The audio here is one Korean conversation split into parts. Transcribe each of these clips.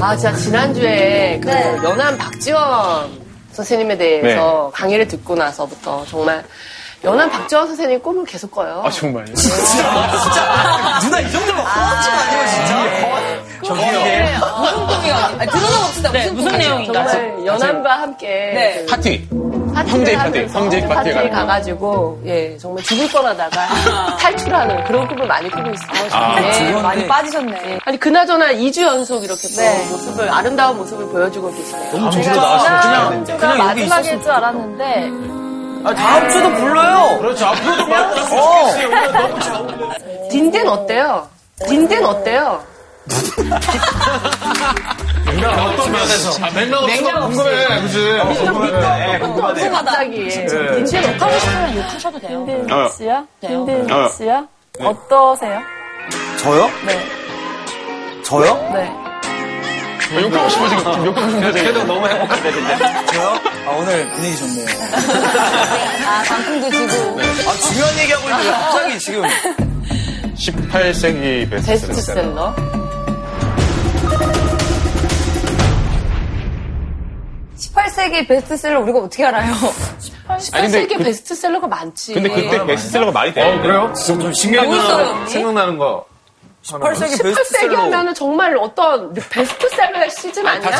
아, 진짜 지난주에 그 네. 연한 박지원 선생님에 대해서 강의를 듣고 나서부터 정말 연한 박지원 선생님 꿈을 계속 꿔요. 아, 정말요? 누나 이 정도면 허언증 아니에요, 진짜? 무슨 꿈이요? 들어가 봅시다. 네, 무슨? 내용인가? 정말 연한과 함께 네. 그 파티. 파티를 형제 파티, 하면서 형제 파티에 파티에 가는 거. 가가지고 예 정말 죽을 뻔하다가 탈출하는 그런 꿈을 많이 꾸고 있어요. 아, 네. 죽었는데. 많이 빠지셨네. 아니 그나저나 2주 연속 이렇게 또 네. 모습을 아름다운 모습을 보여주고 계시네요. 너무 나왔어. 그냥, 그냥 여기 마지막일. 줄 알았는데 아, 다음 주도 불러요. 그렇죠. 앞으로도 만났으면 어. 좋겠어요. 우리가 너무 잘 어울려. 딘딘 어때요? 딘딘 어때요? 어떤 면에서? 아, 맥락 없어. 궁금해, 그지? 네, 궁금하네요. 갑자기 예. 딘딘 욕하고 싶으면 욕하셔도 돼요. 어. 네요. 딘딘 어. 씨요? 어떠세요? 저요? 네. 저요? 네. 욕하고 싶어, 지금. 지금 욕하고 싶어. 그래도 너무 행복한데, 근데. 저요? 아, 오늘 분위기 좋네요. 아 방풍도 지고 아, 중요한 얘기하고 있는데 갑자기 지금. 18세기 베스트셀러. 베스트셀러. 18세기 베스트셀러 우리가 어떻게 알아요? 아니, 근데 18세기 그- 베스트셀러가 많지. 근데 그때 베스트셀러가 말이 돼. 그래요? 좀 신기한 거 언니? 생각나는 거. 18세기 18세기 베스트셀러. 하면은 정말 어떤 베스트셀러의 시즌 아니야?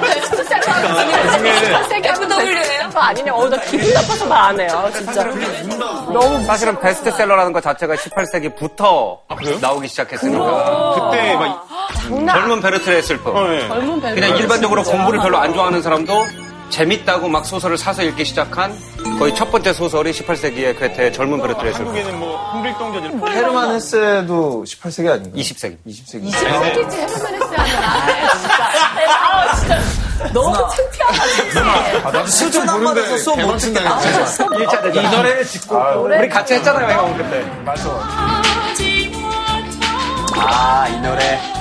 베스트셀러 하면 18세기 하면 베스트셀러 아니냐? 어, 나 기분 나빠서 말 안 해요, 진짜. 너무 사실은 베스트셀러라는 것 자체가 18세기부터 그래요? 나오기 시작했으니까 그때 막, 장난 젊은 베르트의 슬픔 어, 예. 젊은 배우. 그냥 일반적으로 공부를 별로 안 좋아하는 사람도 재밌다고 막 소설을 사서 읽기 시작한 거의 첫 번째 소설이 18세기의 괴테의 젊은 베르트의 슬픔 한국에는 뭐, 흥빌동전 헤르만 헤세도 18세기 아닌가? 20세기 20세기. 20세기지 헤르만 해, 진짜. 아, 진짜. 너무 창피하다. 아, 나도 수준 안 받아서 수업 못 듣겠다. 이 노래를 짓고 우리 같이 했잖아요 형 그때 아, 이 노래.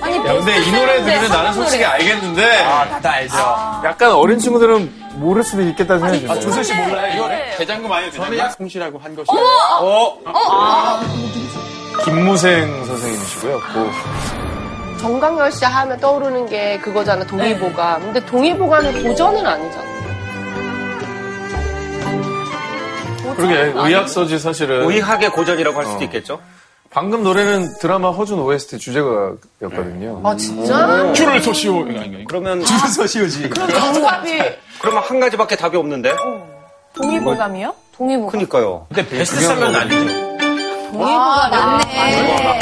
아니 야, 근데 이 노래 들으면 나는 솔직히 알겠는데, 아, 다들 알죠. 약간 어린 친구들은 모를 수도 있겠다는 생각이 들어요. 조선 씨 몰라요, 이거? 대장금 아니에요, 대장금? 성실하고 한 것이. 김무생 선생님이시고요. 그 정강열 씨 하면 떠오르는 게 그거잖아, 동의보감. 근데 동의보감이 고전은 아니잖아. 그러게, 의학서지 사실은. 의학의 고전이라고 할 수도 있겠죠 방금 노래는 드라마 허준 OST 주제가였거든요. 아, 진짜? 줄을 서시오. 이거? 그러면 서시오지. 정답이 그러면 한 가지밖에 답이 없는데 동의보감이요? 동의보감. 그니까요 근데 베스트셀러는 아니죠. 아 맞네.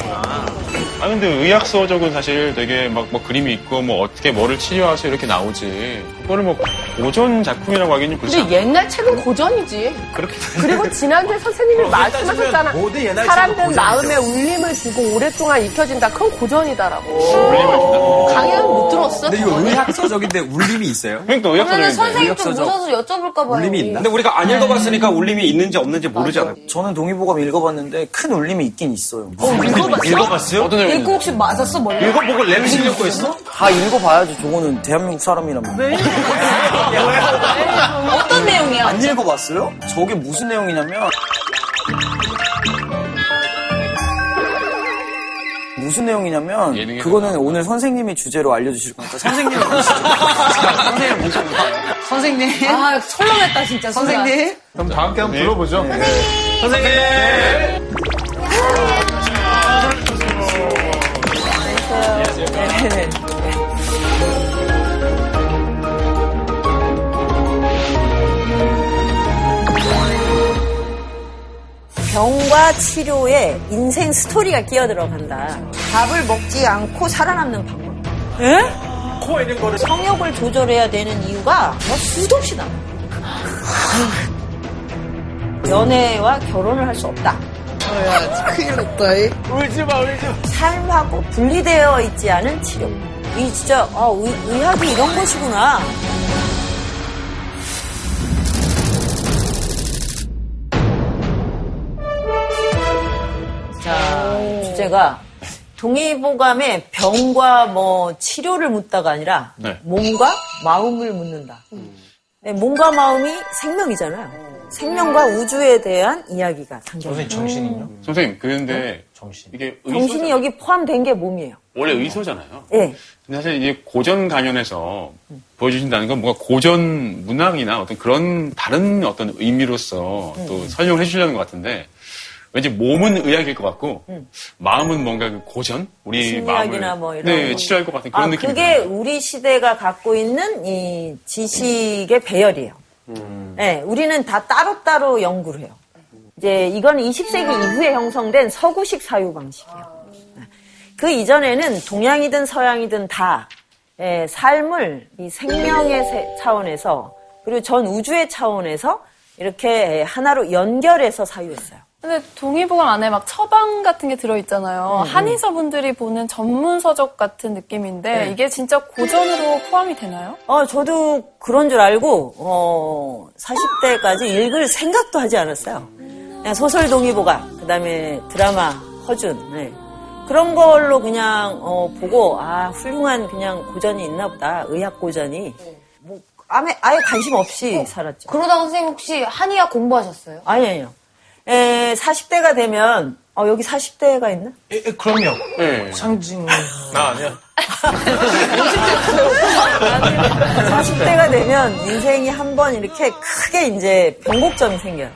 아 근데 의학 서적은 사실 되게 막 뭐 그림이 있고 뭐 어떻게 뭐를 치료하세요 이렇게 나오지. 그거를 뭐 고전 작품이라고 하기는 그렇지 근데 옛날 책은 고전이지. 그렇게 그리고 지난주에 선생님이 말씀하셨잖아. 모든 옛날 사람들 마음에 울림을 주고 오랫동안 잊혀진다. 그건 고전이다라고. 울림을 준다. 강연 못 들었어? 근데 이거 의학 서적인데 울림이 있어요? 그러니까 그러면 의학 서적인데. 선생님 좀 의학서적. 모셔서 여쭤볼까 봐요. 울림이 있나? 근데 우리가 안 읽어봤으니까 울림이 있는지 없는지 모르잖아요 저는 동의보감 읽어봤는데 큰 울림이 있긴 있어요. 읽어봤어요? 어떤 내용? 읽고 혹시 맞았어 멀리? 읽어보고 랩 실력고 했어? 다 읽어봐야죠. 저거는 대한민국 사람이라면. 어떤 내용이야? 안 읽어봤어요? 저게 무슨 내용이냐면 무슨 내용이냐면 그거는 오늘 선생님이 주제로 알려주실 거니까 선생님이 선생님 먼저 선생님. 아 설렁했다 진짜. 선생님. 그럼 다 함께 한번 불러보죠. 선생님! 병과 치료에 인생 스토리가 끼어 들어간다. 밥을 먹지 않고 살아남는 방법. 코에 있는 거를 성욕을 조절해야 되는 이유가 뭐 수도 없이 나와. 연애와 결혼을 할 수 없다. 울지 마, 울지 마. 삶하고 분리되어 있지 않은 치료. 이 진짜 아, 의, 의학이 이런 것이구나. 자, 주제가 동의보감에 병과 뭐 치료를 묻다가 아니라 네. 몸과 마음을 묻는다. 네, 몸과 마음이 생명이잖아요. 생명과 우주에 대한 이야기가 담겨 선생님 정신은요? 선생님, 그런데 정신. 이게 정신이 의소, 여기 포함된 게 몸이에요. 원래 의소잖아요. 예. 근데 사실 이제 고전 강연에서 보여주신다는 건 뭔가 고전 문학이나 어떤 그런 다른 어떤 의미로서 또 설명을 해주려는 것 같은데 왠지 몸은 의학일 것 같고 마음은 뭔가 그 고전 우리 심리학이나 마음을 뭐 이런 네 거. 치료할 것 같은 그런 아, 느낌이 그게 들어요. 우리 시대가 갖고 있는 이 지식의 배열이에요. 네, 우리는 다 따로따로 연구를 해요. 이제 이건 20세기 이후에 형성된 서구식 사유 방식이에요. 그 이전에는 동양이든 서양이든 다 예, 삶을 이 생명의 세- 차원에서 그리고 전 우주의 차원에서 이렇게 하나로 연결해서 사유했어요. 근데 동의보감 안에 막 처방 같은 게 들어있잖아요. 한의사 분들이 보는 전문 서적 같은 느낌인데 이게 진짜 고전으로 포함이 되나요? 어, 저도 그런 줄 알고, 어, 40대까지 읽을 생각도 하지 않았어요. 그냥 소설 동의보가, 그 다음에 드라마 허준, 네. 그런 걸로 그냥, 어, 보고, 아, 훌륭한 그냥 고전이 있나 보다. 의학 고전이. 뭐, 아예, 아예 관심 없이 살았죠. 그러다가 선생님 혹시 한의학 공부하셨어요? 아니, 아니요. 에, 40대가 되면, 어, 여기 40대가 있나? 에, 에, 그럼요. 네. 상징. 나 아니야. 40대가 되면 인생이 한 번 이렇게 크게 이제 변곡점이 생겨요.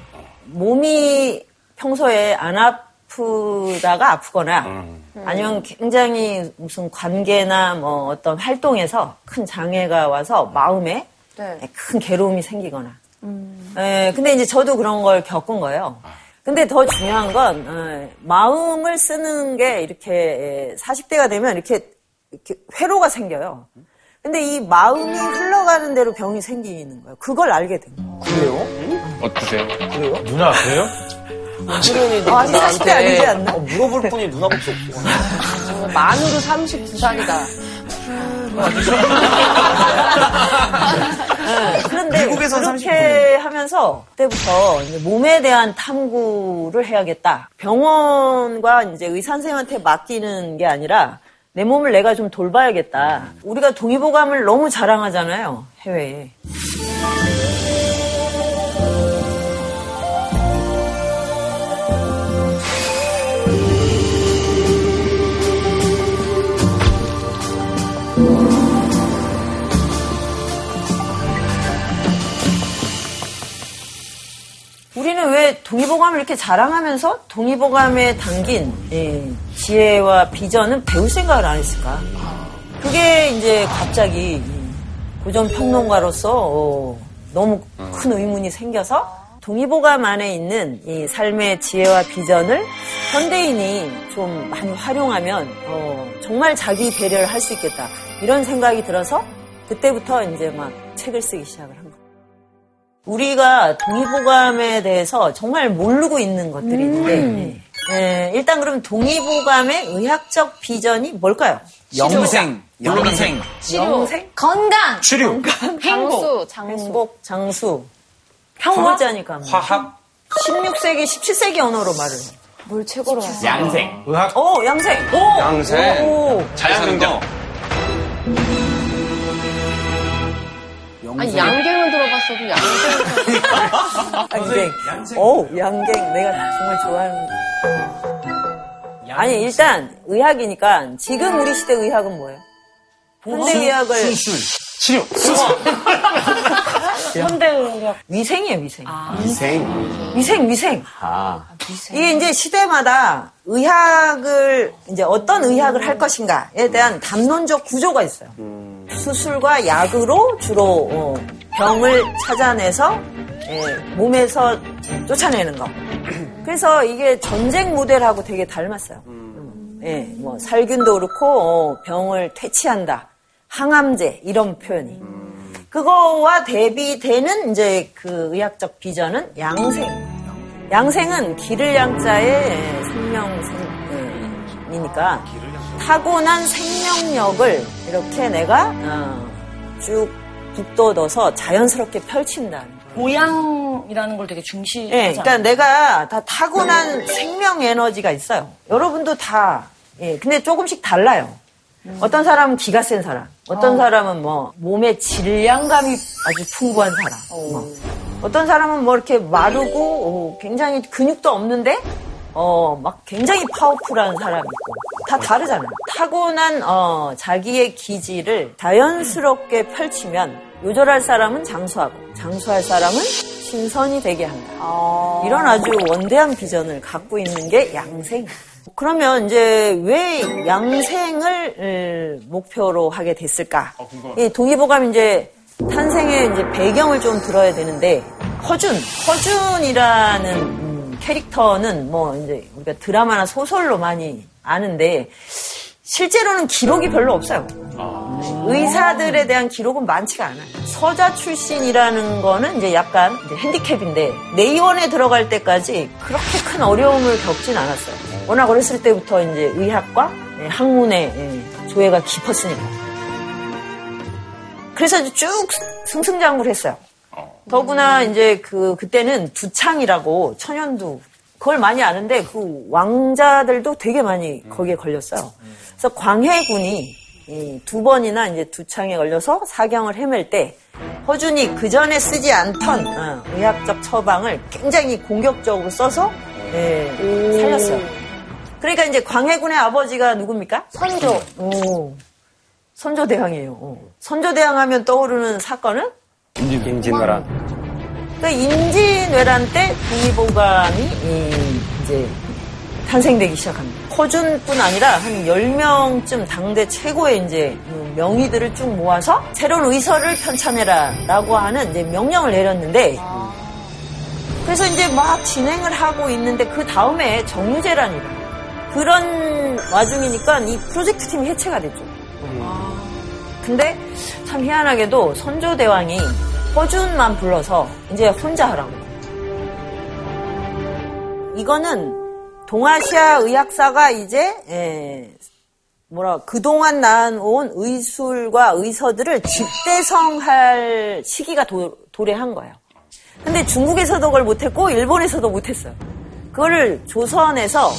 몸이 평소에 안 아프다가 아프거나 아니면 굉장히 무슨 관계나 뭐 어떤 활동에서 큰 장애가 와서 마음에 큰 괴로움이 생기거나. 예, 근데 이제 저도 그런 걸 겪은 거예요. 근데 더 중요한 건 어, 마음을 쓰는 게 이렇게 40대가 되면 이렇게, 이렇게 회로가 생겨요. 근데 이 마음이 흘러가는 대로 병이 생기는 거예요. 그걸 알게 된 거예요. 그래요? 어떠세요? 그래요? 누나, 그래요? 그러니 아, 아직 40대 아니지 않나? 어, 물어볼 뿐이 누나밖에 없고. 만으로 39살이다. 그런데 미국에선 그렇게 하면서 그때부터 몸에 대한 탐구를 해야겠다. 병원과 이제 의사 선생님한테 맡기는 게 아니라 내 몸을 내가 좀 돌봐야겠다. 우리가 동의보감을 너무 자랑하잖아요. 해외에. 우리는 왜 동의보감을 이렇게 자랑하면서 동의보감에 담긴 예, 지혜와 비전은 배울 생각을 안 했을까? 그게 이제 갑자기 고전 평론가로서 어, 너무 큰 의문이 생겨서 동의보감 안에 있는 이 삶의 지혜와 비전을 현대인이 좀 많이 활용하면 어, 정말 자기 배려를 할 수 있겠다 이런 생각이 들어서 그때부터 이제 막 책을 쓰기 시작을 한 거예요. 우리가 동의보감에 대해서 정말 모르고 있는 것들이 있는데 예, 일단 그럼 동의보감의 의학적 비전이 뭘까요? 영생. 영생. 영생? 건강! 치료. 장수, 장수. 행복, 장수, 평화자니까 뭐. 화학. 16세기, 17세기 언어로 말을 해요. 뭘 최고로 하세요? 양생. 의학. 오, 양생. 오, 양생. 오. 자연 승정. 아니, 양갱은 들어봤어도 양갱. 양갱. 오, 양갱. 내가 정말 좋아하는. 아니, 일단, 의학이니까, 지금 우리 시대 의학은 뭐예요? 현대의학을. 수술. 치료. 현대 의학. 위생이에요, 위생. 위생. 위생, 위생. 아. 이게 이제 시대마다 의학을, 이제 어떤 의학을 할 것인가에 대한 담론적 구조가 있어요. 수술과 약으로 주로 어, 병을 찾아내서 예, 몸에서 쫓아내는 거. 그래서 이게 전쟁 모델하고 되게 닮았어요. 예, 뭐 살균도 그렇고 어, 병을 퇴치한다, 항암제 이런 표현이. 그거와 대비되는 이제 그 의학적 비전은 양생. 양생은 기를 양자의 생명이니까 타고난 생명력을 이렇게 내가 어, 쭉 북돋워서 자연스럽게 펼친다. 고양이라는 걸 되게 예, 중시하지 그러니까 내가 다 타고난 생명 에너지가 있어요. 여러분도 다, 예, 근데 조금씩 달라요. 어떤 사람은 기가 센 사람, 어떤 사람은 뭐 몸의 질량감이 아주 풍부한 사람. 뭐. 어떤 사람은 뭐 이렇게 마르고 어, 굉장히 근육도 없는데 어, 막 굉장히 파워풀한 사람이 있고 다 다르잖아요. 타고난 어, 자기의 기질을 자연스럽게 펼치면 요절할 사람은 장수하고 장수할 사람은 신선이 되게 한다. 이런 아주 원대한 비전을 갖고 있는 게 양생. 그러면 이제 왜 양생을 음, 목표로 하게 됐을까? 이 동의보감 이제 탄생의 이제 배경을 좀 들어야 되는데 허준, 허준이라는 음, 캐릭터는 뭐 이제 우리가 드라마나 소설로 많이 아는데 실제로는 기록이 별로 없어요. 의사들에 대한 기록은 많지가 않아요. 서자 출신이라는 거는 이제 약간 이제 핸디캡인데 내의원에 들어갈 때까지 그렇게 큰 어려움을 겪진 않았어요. 워낙 어렸을 때부터 이제 의학과 예, 학문의 예, 조예가 깊었으니까. 그래서 쭉 승승장구를 했어요. 더구나 이제 그 그때는 두창이라고 천연두 그걸 많이 아는데 그 왕자들도 되게 많이 거기에 걸렸어요. 그래서 광해군이 이두 번이나 이제 두창에 걸려서 사경을 헤맬 때 허준이 그 전에 쓰지 않던 어, 의학적 처방을 굉장히 공격적으로 써서 예, 살렸어요. 그러니까 이제 광해군의 아버지가 누굽니까? 선조. 오. 선조 대왕이에요. 어. 선조 대왕 하면 떠오르는 사건은 임진왜란. 그 임진왜란 때 독립보감이 이, 이제 탄생되기 시작합니다. 허준뿐 아니라 한 10명쯤 당대 최고의 이제 명의들을 쭉 모아서 새로운 의서를 편찬해라 라고 하는 이제 명령을 내렸는데 그래서 이제 막 진행을 하고 있는데 그 다음에 정유재란이라 그런 와중이니까 이 프로젝트 팀이 해체가 됐죠. 근데 참 희한하게도 선조대왕이 허준만 불러서 이제 혼자 하라고. 이거는 동아시아 의학사가 이제 에, 뭐라 그동안 나온 의술과 의서들을 집대성할 시기가 도, 도래한 거예요. 근데 중국에서도 그걸 못했고 일본에서도 못했어요. 그거를 조선에서 어,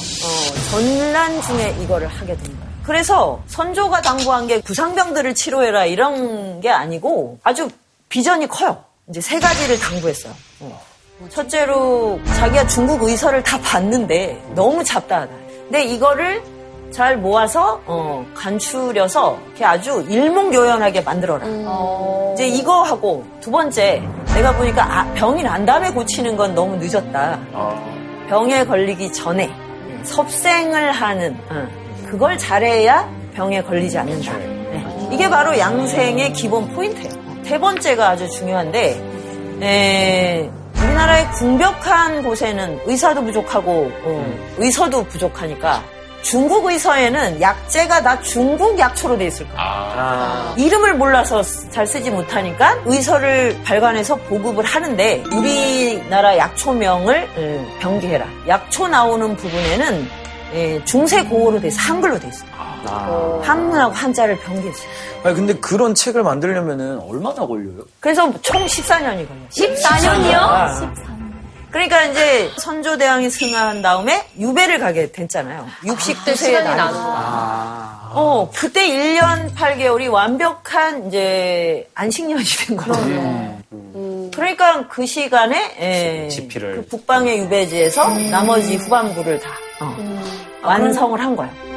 전란 중에 이거를 하게 된 거예요. 그래서 선조가 당부한 게 부상병들을 치료해라 이런 게 아니고 아주 비전이 커요. 이제 세 가지를 당부했어요. 어. 첫째로 자기가 중국 의서를 다 봤는데 너무 잡다하다. 근데 이거를 잘 모아서 어, 간추려서 이렇게 아주 일목요연하게 만들어라. 이제 이거 하고 두 번째 내가 보니까 아, 병이 난 다음에 고치는 건 너무 늦었다. 병에 걸리기 전에 섭생을 하는 어, 그걸 잘해야 병에 걸리지 않는다. 네. 이게 바로 양생의 기본 포인트예요. 세 번째가 아주 중요한데 에, 우리나라의 궁벽한 곳에는 의사도 부족하고 어, 의서도 부족하니까 중국 의서에는 약재가 다 중국 약초로 돼 있을 거예요. 이름을 몰라서 잘 쓰지 못하니까 의서를 발간해서 보급을 하는데 우리나라 약초명을 음, 병기해라. 약초 나오는 부분에는 예, 중세 고어로 돼 있어 한글로 돼 있어. 요 한문하고 한자를 병기했어요. 아니, 근데 그런 책을 만들려면은 얼마나 걸려요? 그래서 총 14년이 걸려요. 14년이요? 그러니까 이제 선조대왕이 승하한 다음에 유배를 가게 됐잖아요. 69세에 시간이 나는 나는 어, 그때 1년 8개월이 완벽한 이제 안식년이 된 거예요. 그러니까 그 시간에 예, 지피를. 그 북방의 유배지에서 나머지 후반부를 다 어, 완성을 한 거예요.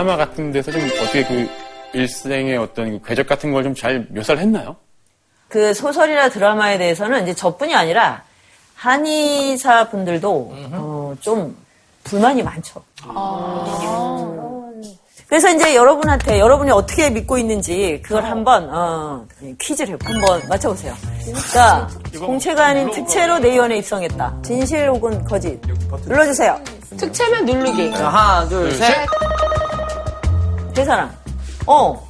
드라마 같은 데서 좀 어떻게 그 일생의 어떤 그 궤적 같은 걸 좀 잘 묘사를 했나요? 그 소설이나 드라마에 대해서는 이제 저뿐이 아니라 한의사 분들도 어, 좀 불만이 많죠. 그래서 이제 여러분한테 여러분이 어떻게 믿고 있는지 그걸 한번 어, 퀴즈를 한번 맞춰보세요. 자, 공채가 아닌 특채로 내 의원에 입성했다. 진실 혹은 거짓. 눌러주세요. 특채면 누르기. 자, 하나, 둘, 셋. 대사람. 어,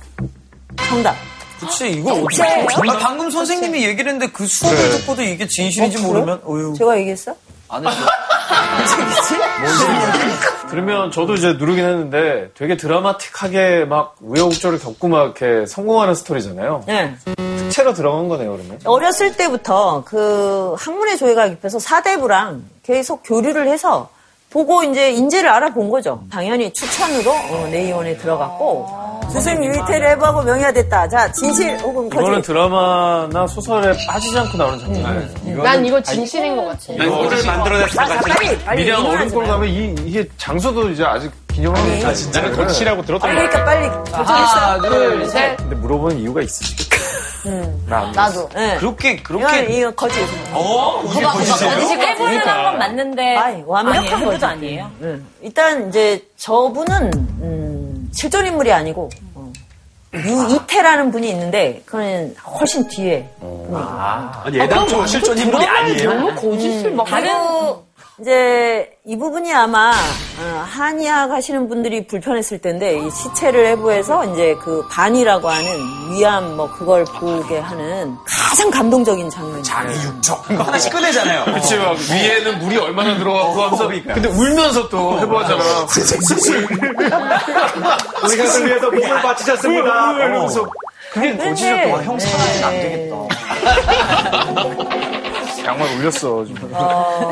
정답. 그치, 이거 어떻게. 아, 방금 선생님이 얘기를 했는데 그 수업을 듣고도 이게 진실인지 어, 그래? 모르면, 어휴. 제가 얘기했어? 안 했어. 그러면 저도 이제 누르긴 했는데 되게 드라마틱하게 막 우여곡절을 겪고 막 이렇게 성공하는 스토리잖아요. 네. 특채로 들어간 거네요, 그러면. 어렸을 때부터 그 학문의 조예가 깊어서 사대부랑 계속 교류를 해서 보고 이제 인재를 알아본 거죠. 당연히 추천으로 어, 내의원에 들어갔고 스승 유이태를 해보고 명예화됐다. 자 진실 혹은 거짓. 이거는 드라마나 소설에 빠지지 않고 나오는 장면이에요. 난 이거 진실인 것 같아. 난 이거를 만들어냈을 것 자, 같아. 빨리 빨리 얼음골 마요. 가면 이, 이게 장소도 이제 아직 기념하고 있다. 나는 거치라고 들었던 빨리 거 그러니까 빨리 결정했어. 하나, 둘, 셋. 근데 물어보는 이유가 있으시겠 다. 나안 나도. 네. 그렇게, 이건 그렇게. 이거 거짓. 어? 이게 거짓이에요? 해보는 건 맞는데. 아이, 완벽한 아니, 거지. 아니에요. 응. 일단 이제 저분은 음, 실존 인물이 아니고 어, 유이태라는 분이 있는데 그는 훨씬 뒤에 분이고 아니, 애당초 실존 인물이 아니에요. 너무 거짓을 막. 다른 이제 이 부분이 아마 어, 한의학 하시는 분들이 불편했을 텐데 이 시체를 해부해서 이제 그 반이라고 하는 위암 뭐 그걸 보게 하는 가장 감동적인 장면이에요. 자기 육적. 하나씩 꺼내잖아요. 그치, 막 위에는 물이 얼마나 들어가고 하면서. 근데 울면서 또 해부하잖아. 우리가 그 위해서 몸을 바치셨습니다. 이러면서. 그게 그런데 거짓이었던 형 사랑이 안 되겠다. 양말 울렸어. 지금. 다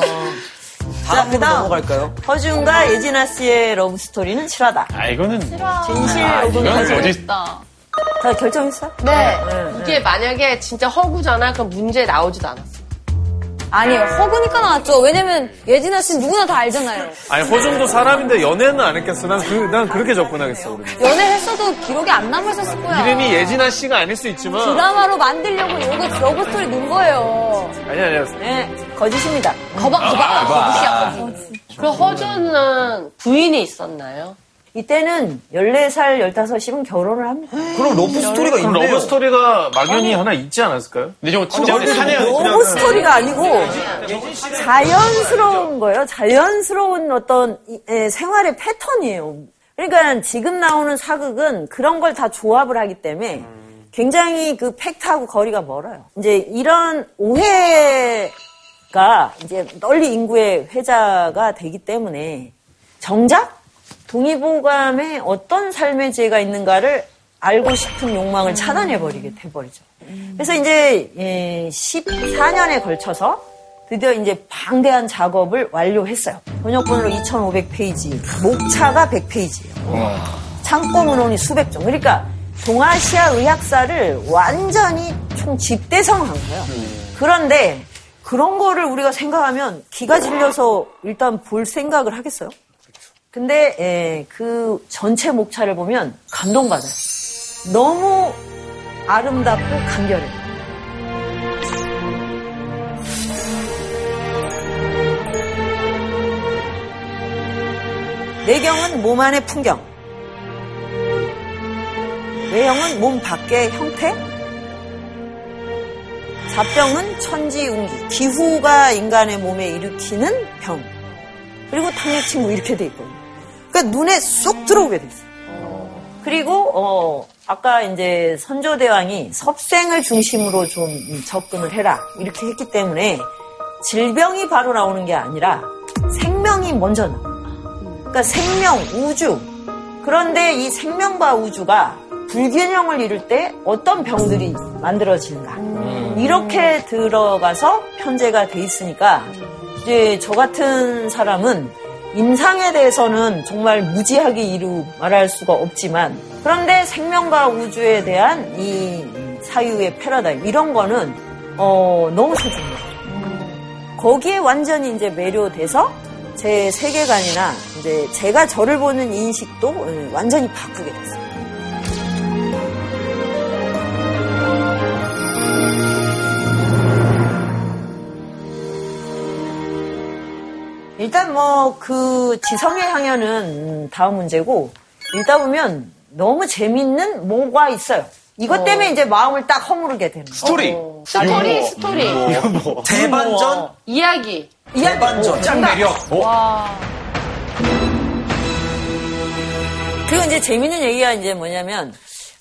음분 그다음. 넘어갈까요? 허준과 예진아 씨의 러브 스토리는 실화다. 아, 이거는. 진실 혹은 이건 거짓. 거짓. 다 결정했어? 네. 응, 이게 만약에 진짜 허구잖아. 그럼 문제 나오지도 않았어. 아니요, 허구니까 나왔죠. 왜냐면 예진아 씨는 누구나 다 알잖아요. 아니, 허준도 사람인데 연애는 안 했겠어. 난, 그, 난 그렇게 접근하겠어. 그러면. 연애했어도 기록이 안 남아있었을 거야. 이름이 예진아 씨가 아닐 수 있지만. 드라마로 만들려고 요거 러브 스토리 넣은 거예요. 아니, 아니야. 네, 거짓입니다. 거박, 거박. 거짓이야, 거짓. 그럼 허준은 부인이 있었나요? 이때는 14살, 15이면 결혼을 합니다. 그럼 러브 스토리가 있네요. 러브 스토리가 막연히 하나 있지 않았을까요? 근데 저거 진짜. 러브 스토리가 아니고 자연스러운 거예요. 자연스러운 어떤 생활의 패턴이에요. 그러니까 지금 나오는 사극은 그런 걸 다 조합을 하기 때문에 굉장히 그 팩트하고 거리가 멀어요. 이제 이런 오해가 이제 널리 인구의 회자가 되기 때문에 정작 동의보감에 어떤 삶의 지혜가 있는가를 알고 싶은 욕망을 차단해버리게 돼버리죠. 그래서 이제 14년에 걸쳐서 드디어 이제 방대한 작업을 완료했어요. 번역본으로 2,500페이지, 목차가 100페이지예요. 창고 문헌이 수백 종. 그러니까 동아시아 의학사를 완전히 총 집대성한 거예요. 그런데 그런 거를 우리가 생각하면 기가 질려서 일단 볼 생각을 하겠어요? 근데 예, 그 전체 목차를 보면 감동받아요. 너무 아름답고 간결해요. 내경은 몸 안의 풍경, 외형은 몸 밖의 형태, 잡병은 천지운기, 기후가 인간의 몸에 일으키는 병, 그리고 탕약침 뭐 이렇게 돼 있거든요. 그러니까 눈에 쏙 들어오게 돼 있어요. 그리고 어 아까 이제 선조대왕이 섭생을 중심으로 좀 접근을 해라 이렇게 했기 때문에 질병이 바로 나오는 게 아니라 생명이 먼저 나와. 그러니까 생명, 우주. 그런데 이 생명과 우주가 불균형을 이룰 때 어떤 병들이 만들어지는가. 이렇게 들어가서 편제가 돼 있으니까 이제 저 같은 사람은 임상에 대해서는 정말 무지하게 이루 말할 수가 없지만 그런데 생명과 우주에 대한 이 사유의 패러다임 이런 거는 어, 너무 소중해요. 거기에 완전히 이제 매료돼서 제 세계관이나 이제 제가 저를 보는 인식도 어, 완전히 바꾸게 됐어요. 일단 뭐 그 지성의 향연은 음, 다음 문제고 읽다 보면 너무 재밌는 뭐가 있어요. 이것 때문에 이제 마음을 딱 허무르게 되는 거예요. 스토리. 스토리, 스토리. 대반전. 이야기. 대반전. 짱 매력. 그리고 이제 재밌는 얘기가 이제 뭐냐면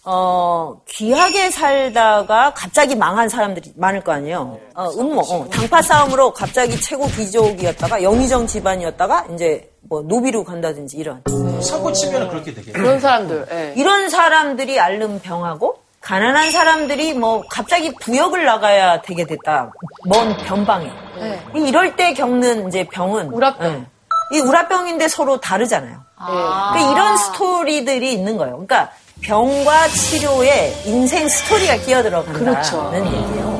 어, 귀하게 살다가 갑자기 망한 사람들이 많을 거 아니에요. 어, 음모, 어, 당파 싸움으로 갑자기 최고 귀족이었다가 영의정 집안이었다가 이제 뭐 노비로 간다든지 이런. 사고 치면 그렇게 되겠네. 그런 사람들. 예. 이런 사람들이 앓는 병하고 가난한 사람들이 뭐 갑자기 부역을 나가야 되게 됐다. 먼 변방에. 네. 이럴 때 겪는 이제 병은 울화병. 예. 이 울화병인데 서로 다르잖아요. 그러니까 이런 스토리들이 있는 거예요. 그러니까 병과 치료에 인생 스토리가 끼어 들어간다는 그렇죠. 얘기예요.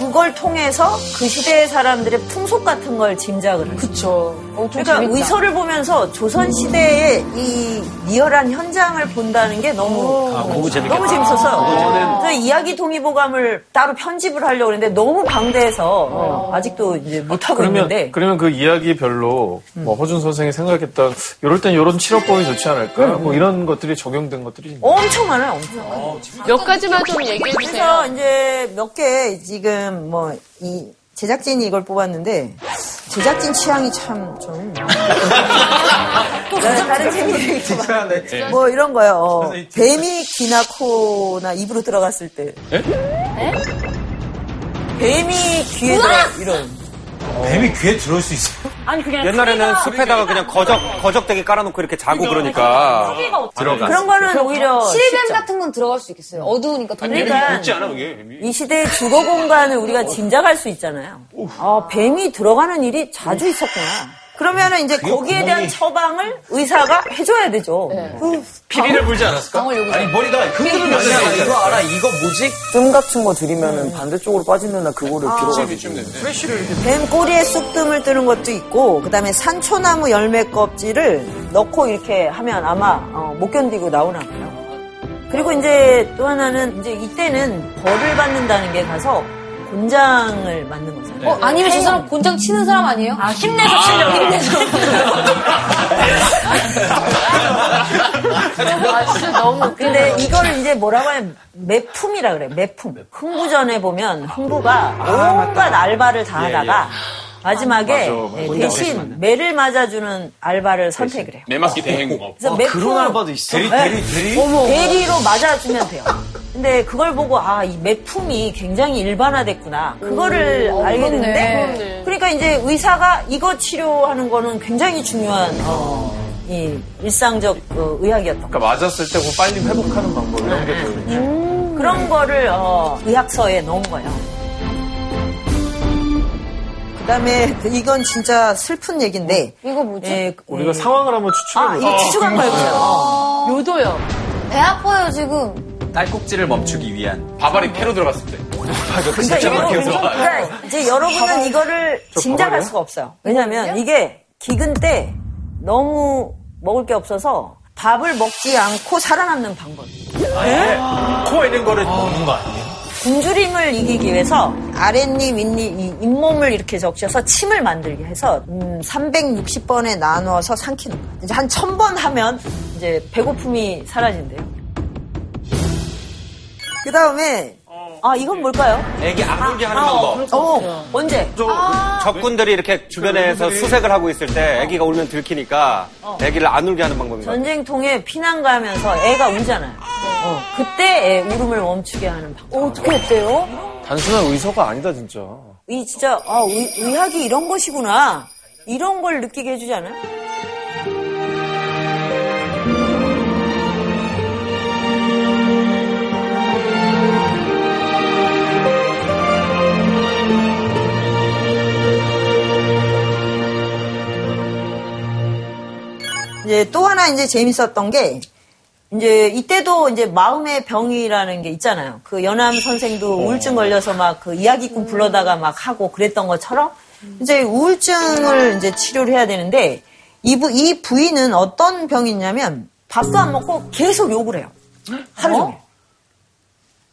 그걸 통해서 그 시대의 사람들의 풍속 같은 걸 짐작을 하죠. 그쵸. 엄청 그러니까 재밌다. 의서를 보면서 조선 시대의 이 리얼한 현장을 본다는 게 너무 아. 너무 재밌었어요. 그래서 이야기 동의보감을 따로 편집을 하려고 했는데 너무 방대해서 어, 아직도 이제 못 하고 그러면 있는데 그러면 그 이야기별로 뭐 허준 선생이 생각했던 이럴 땐 이런 치료법이 좋지 않을까? 뭐 이런 것들이 적용된 것들이? 엄청 많아요, 엄청. 몇 가지만 좀 얘기해 그래서 주세요. 이제 몇 개 지금 뭐 이 제작진이 이걸 뽑았는데 제작진 취향이 참 좀. 또 다른 책들이 뭐 이런 거요. 어, 뱀이 귀나 코나 입으로 들어갔을 때. 뱀이 귀에 들어 이런. 뱀이 귀에 들어올 수 있어요? 아니 그냥 옛날에는 숲에다가 그냥 거적, 거적대기 깔아놓고 이렇게 자고 그러니까. 들어가. 그런 거는 오히려 실뱀. 같은 건 들어갈 수 있겠어요. 어두우니까 돈 그러니까 있지 않아, 그게? 뱀이? 이 시대의 주거 공간을 우리가 짐작할 수 있잖아요. 아, 뱀이 들어가는 일이 자주 있었구나. 그러면은 이제 거기에 대한 처방을 의사가 해줘야 되죠. 그 피리를 불지 않았을까? 아니, 머리가 흔들리는 야, 이거 알아? 이거 뭐지? 뜸 같은 거 들이면은 반대쪽으로 빠지면 나 그거를 들어가지고. 뱀 꼬리에 쑥뜸을 뜨는 것도 있고, 그 다음에 산초나무 열매 껍질을 넣고 이렇게 하면 아마 어, 못 견디고 나오나 봐요. 그리고 이제 또 하나는 이제 이때는 벌을 받는다는 게 가서 곤장을 맞는 거잖아요. 어, 아니면 저 사람 곤장 치는 사람 아니에요? 아, 힘내서 치려고. 힘내서. 아, 진짜 너무. 근데 이거를 이제 뭐라고 하냐면 매품이라 그래요. 매품. 흥부전에 보면 흥부가 온갖 알바를 다 하다가 마지막에 예, 대신 매를 맞아주는 알바를 선택을 해요. 매 맞기 대행업. 그래서 매품 그런 알바도 있어. 대리, 대리, 대리? 대리로 맞아주면 돼요. 근데 그걸 보고 아 이 매품이 굉장히 일반화됐구나. 그거를 알게 그렇네. 됐는데 그러니까 이제 의사가 이거 치료하는 거는 굉장히 중요한 어, 이 일상적 어, 의학이었던 그러니까 맞았을 때 그거 빨리 회복하는 방법 이런 게 또. 그런 거를 어, 의학서에 넣은 거예요. 그다음에 이건 진짜 슬픈 얘기인데 이거 뭐지? 예, 우리가 예. 상황을 한번 추측해 아 보자. 이거 추측한 거예요. 어. 요도요. 배 아파요, 지금. 딸꾹질을 멈추기 위한. 바바리 패로 들어갔을 때. 그러니까, 이거, 그러니까 이제 여러분은 이거를 짐작할 수가 없어요. 왜냐하면 이게 기근 때 너무 먹을 게 없어서 밥을 먹지 않고 살아남는 방법이에요. 코에 있는 거를 먹는 거 아니에요? 굶주림을 이기기 위해서 아랫니, 윗니, 이 잇몸을 이렇게 적셔서 침을 만들게 해서 음, 360번에 나누어서 삼키는 거예요. 이제 한 1000번 하면 이제 배고픔이 사라진대요. 그 다음에 아 이건 뭘까요? 애기 안 울게 하는 아, 방법. 어, 언제? 적군들이 이렇게 주변에서 수색을 하고 있을 때 애기가 울면 들키니까 애기를 안 울게 하는 방법입니다. 전쟁통에 피난 가면서 애가 울잖아요. 어, 그때 애 울음을 멈추게 하는 방법. 어떻게 했대요? 단순한 의사가 아니다 진짜. 이 진짜 아, 의, 의학이 이런 것이구나. 이런 걸 느끼게 해주지 않아요? 이제 또 하나 이제 재밌었던 게 이제 이때도 이제 마음의 병이라는 게 있잖아요. 그 연암 선생도 우울증 걸려서 막 그 이야기꾼 불러다가 막 하고 그랬던 것처럼 이제 우울증을 이제 치료를 해야 되는데 이, 부, 이 부인은 어떤 병이냐면 밥도 안 먹고 계속 욕을 해요. 하루 종일.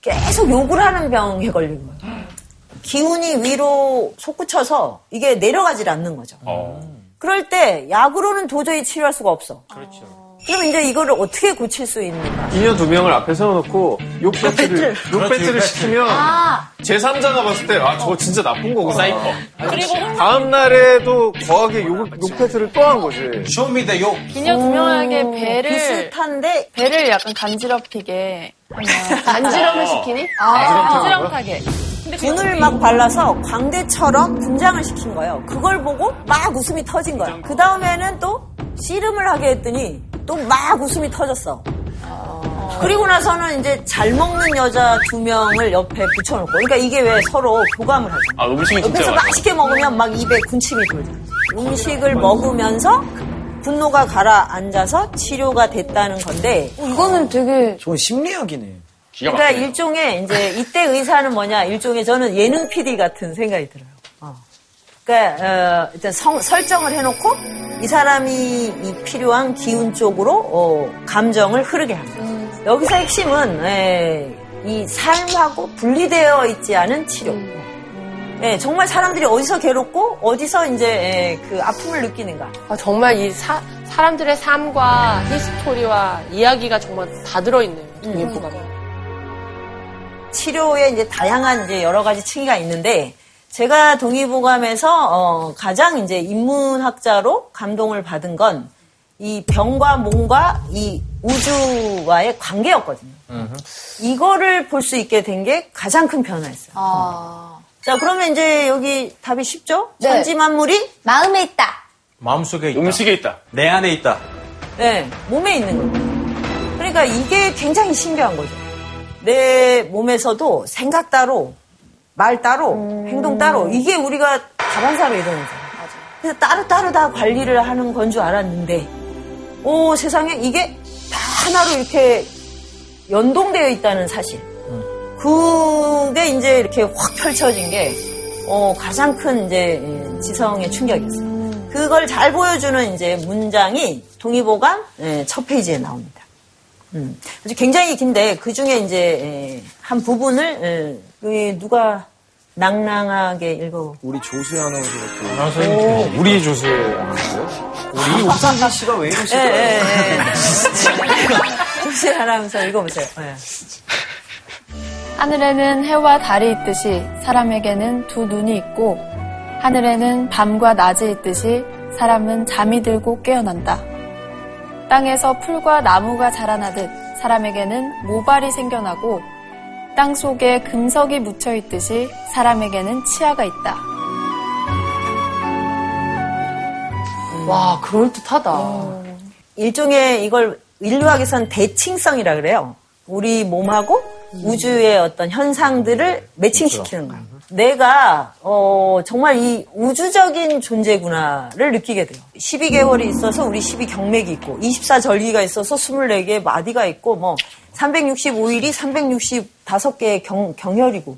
계속 욕을 하는 병에 걸린 거예요. 기운이 위로 솟구쳐서 이게 내려가질 않는 거죠. 그럴 때 약으로는 도저히 치료할 수가 없어. 그렇죠. 그럼 이제 이거를 어떻게 고칠 수 있는가? 이녀 두 명을 앞에 세워놓고 욕 배틀을 욕 배틀을 시키면 제3자가 봤을 때 아 저거 진짜 나쁜 거구나. 사이퍼. 그리고 다음 날에도 거하게 욕, 욕 배틀을 또 한 거지. Show Me The 욕. 기녀 두 명에게 배를 비슷한데 배를 약간 간지럽히게 하면 간지럼을 시키니? 간지럽하게. 분을 막 발라서 광대처럼 분장을 시킨 거예요. 그걸 보고 막 웃음이 터진 거야. 그 다음에는 또 씨름을 하게 했더니 또 막 웃음이 터졌어. 그리고 나서는 이제 잘 먹는 여자 두 명을 옆에 붙여놓고. 그러니까 이게 왜 서로 교감을 하죠. 아, 음식이 진짜 옆에서. 맛있게 먹으면 막 입에 군침이 돌잖아. 음식을 먹으면서 분노가 가라앉아서 치료가 됐다는 건데. 이거는 되게 좋은 심리학이네. 그러니까. 일종의 이제 이때 의사는 뭐냐 일종의 저는 예능 PD 같은 생각이 들어요. 어. 그러니까 어, 일단 성- 설정을 해놓고 이 사람이 이 필요한 기운 쪽으로 어, 감정을 흐르게 합니다. 여기서 핵심은 에, 이 삶하고 분리되어 있지 않은 치료. 예, 정말 사람들이 어디서 괴롭고 어디서 이제 에, 그 아픔을 느끼는가. 아, 정말 이 사, 사람들의 삶과 history와 이야기가 정말 다 들어있네요. 동의보감에. 치료에 이제 다양한 이제 여러 가지 층위가 있는데 제가 동의보감에서 어, 가장 이제 인문학자로 감동을 받은 건 이 병과 몸과 이 우주와의 관계였거든요. 이거를 볼 수 있게 된 게 가장 큰 변화였어요. 아 자, 그러면 이제 여기 답이 쉽죠? 네. 천지 만물이 마음에 있다. 마음속에 있다. 음식에 있다. 내 안에 있다. 네, 몸에 있는 거예요. 그러니까 이게 굉장히 신기한 거죠. 내 몸에서도 생각 따로, 말 따로, 행동 따로, 이게 우리가 다반사로 거죠. 그래서 따로따로 다 관리를 하는 건 줄 알았는데, 오, 세상에 이게 다 하나로 이렇게 연동되어 있다는 사실. 그게 이제 이렇게 확 펼쳐진 게, 어, 가장 큰 이제 지성의 충격이었어요. 그걸 잘 보여주는 이제 문장이 동의보감 예, 첫 페이지에 나옵니다. 음, 아주 굉장히 긴데 그 중에 이제 예, 한 부분을 예, 그 누가 낭낭하게 읽어. 우리 조수의 아나운서가 또. 아나운서님, 우리 조수의 우리 옥상진 씨가 왜 예, 이러실까요? 예, 예. 조세 아나운서 읽어보세요. 예. 하늘에는 해와 달이 있듯이 사람에게는 두 눈이 있고 하늘에는 밤과 낮이 있듯이 사람은 잠이 들고 깨어난다. 땅에서 풀과 나무가 자라나듯 사람에게는 모발이 생겨나고 땅 속에 금석이 묻혀 있듯이 사람에게는 치아가 있다. 와, 그럴듯하다. 일종의 이걸 인류학에서는 대칭성이라 그래요. 우리 몸하고 우주의 어떤 현상들을 매칭시키는 거예요. 내가 어, 정말 이 우주적인 존재구나를 느끼게 돼요. 12개월이 있어서 우리 12경맥이 있고 24절기가 있어서 24개의 마디가 있고 뭐 365일이 365개의 경, 경혈이고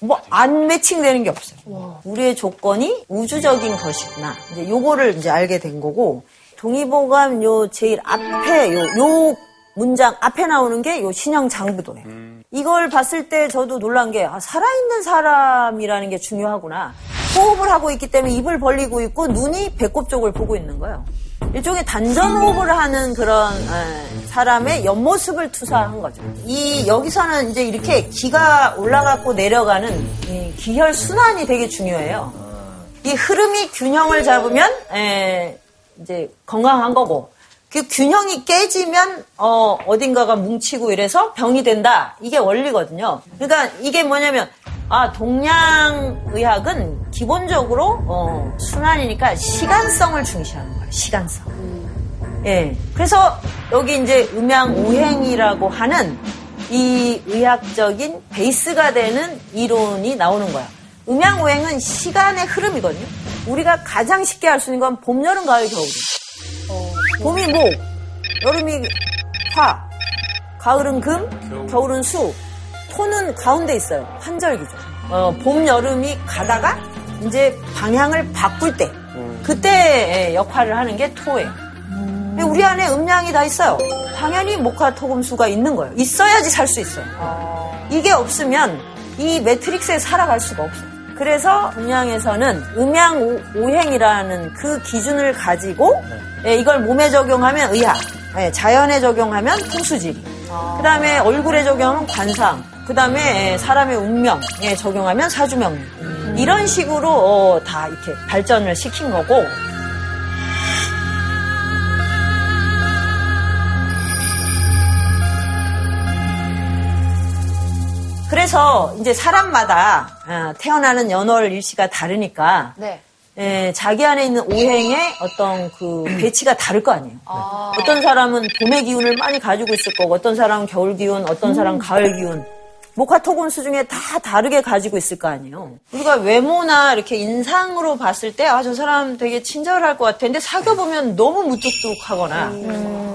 뭐 안 매칭되는 게 없어요. 우리의 조건이 우주적인 것이구나. 이제 요거를 이제 알게 된 거고 동의보감 요 제일 앞에 요, 요 문장 앞에 나오는 게 요 신형 장부도예요. 이걸 봤을 때 저도 놀란 게 아, 살아있는 사람이라는 게 중요하구나. 호흡을 하고 있기 때문에 입을 벌리고 있고 눈이 배꼽 쪽을 보고 있는 거예요. 일종의 단전 호흡을 하는 그런 에, 사람의 옆모습을 투사한 거죠. 이 여기서는 이제 이렇게 기가 올라가고 내려가는 이 기혈 순환이 되게 중요해요. 이 흐름이 균형을 잡으면 에, 이제 건강한 거고 그 균형이 깨지면 어, 어딘가가 뭉치고 이래서 병이 된다. 이게 원리거든요. 그러니까 이게 뭐냐면 아 동양 의학은 기본적으로 어, 순환이니까 시간성을 중시하는 거예요. 시간성. 예. 그래서 여기 이제 음양 오행이라고 하는 이 의학적인 베이스가 되는 이론이 나오는 거야. 음양 오행은 시간의 흐름이거든요. 우리가 가장 쉽게 알수 있는 건 봄, 여름, 가을, 겨울. 봄이 목, 여름이 화, 가을은 금, 겨울 은 수, 토는 가운데 있어요. 환절기죠. 어, 봄, 여름이 가다가 이제 방향을 바꿀 때, 그때 역할을 하는 게 토예요. 우리 안에 음양이 다 있어요. 당연히 목화, 토금수가 있는 거예요. 있어야지 살 수 있어요. 이게 없으면 이 매트릭스에 살아갈 수가 없어요. 그래서 음양에서는 음양 오- 오행이라는 그 기준을 가지고 예, 이걸 몸에 적용하면 의학, 예, 자연에 적용하면 풍수지리, 그 다음에 얼굴에 적용하면 관상, 그 다음에 사람의 운명에 적용하면 사주명리. 이런 식으로 어, 다 이렇게 발전을 시킨 거고 그래서 이제 사람마다 아, 태어나는 연월 일시가 다르니까 네. 예, 자기 안에 있는 오행의 어떤 그 배치가 다를 거 아니에요. 어떤 사람은 봄의 기운을 많이 가지고 있을 거고, 어떤 사람은 겨울 기운, 어떤 사람은 가을 기운. 목화토금수 중에 다 다르게 가지고 있을 거 아니에요. 우리가 외모나 이렇게 인상으로 봤을 때, 아, 저 사람 되게 친절할 것 같아. 근데 사귀어보면 너무 무뚝뚝하거나,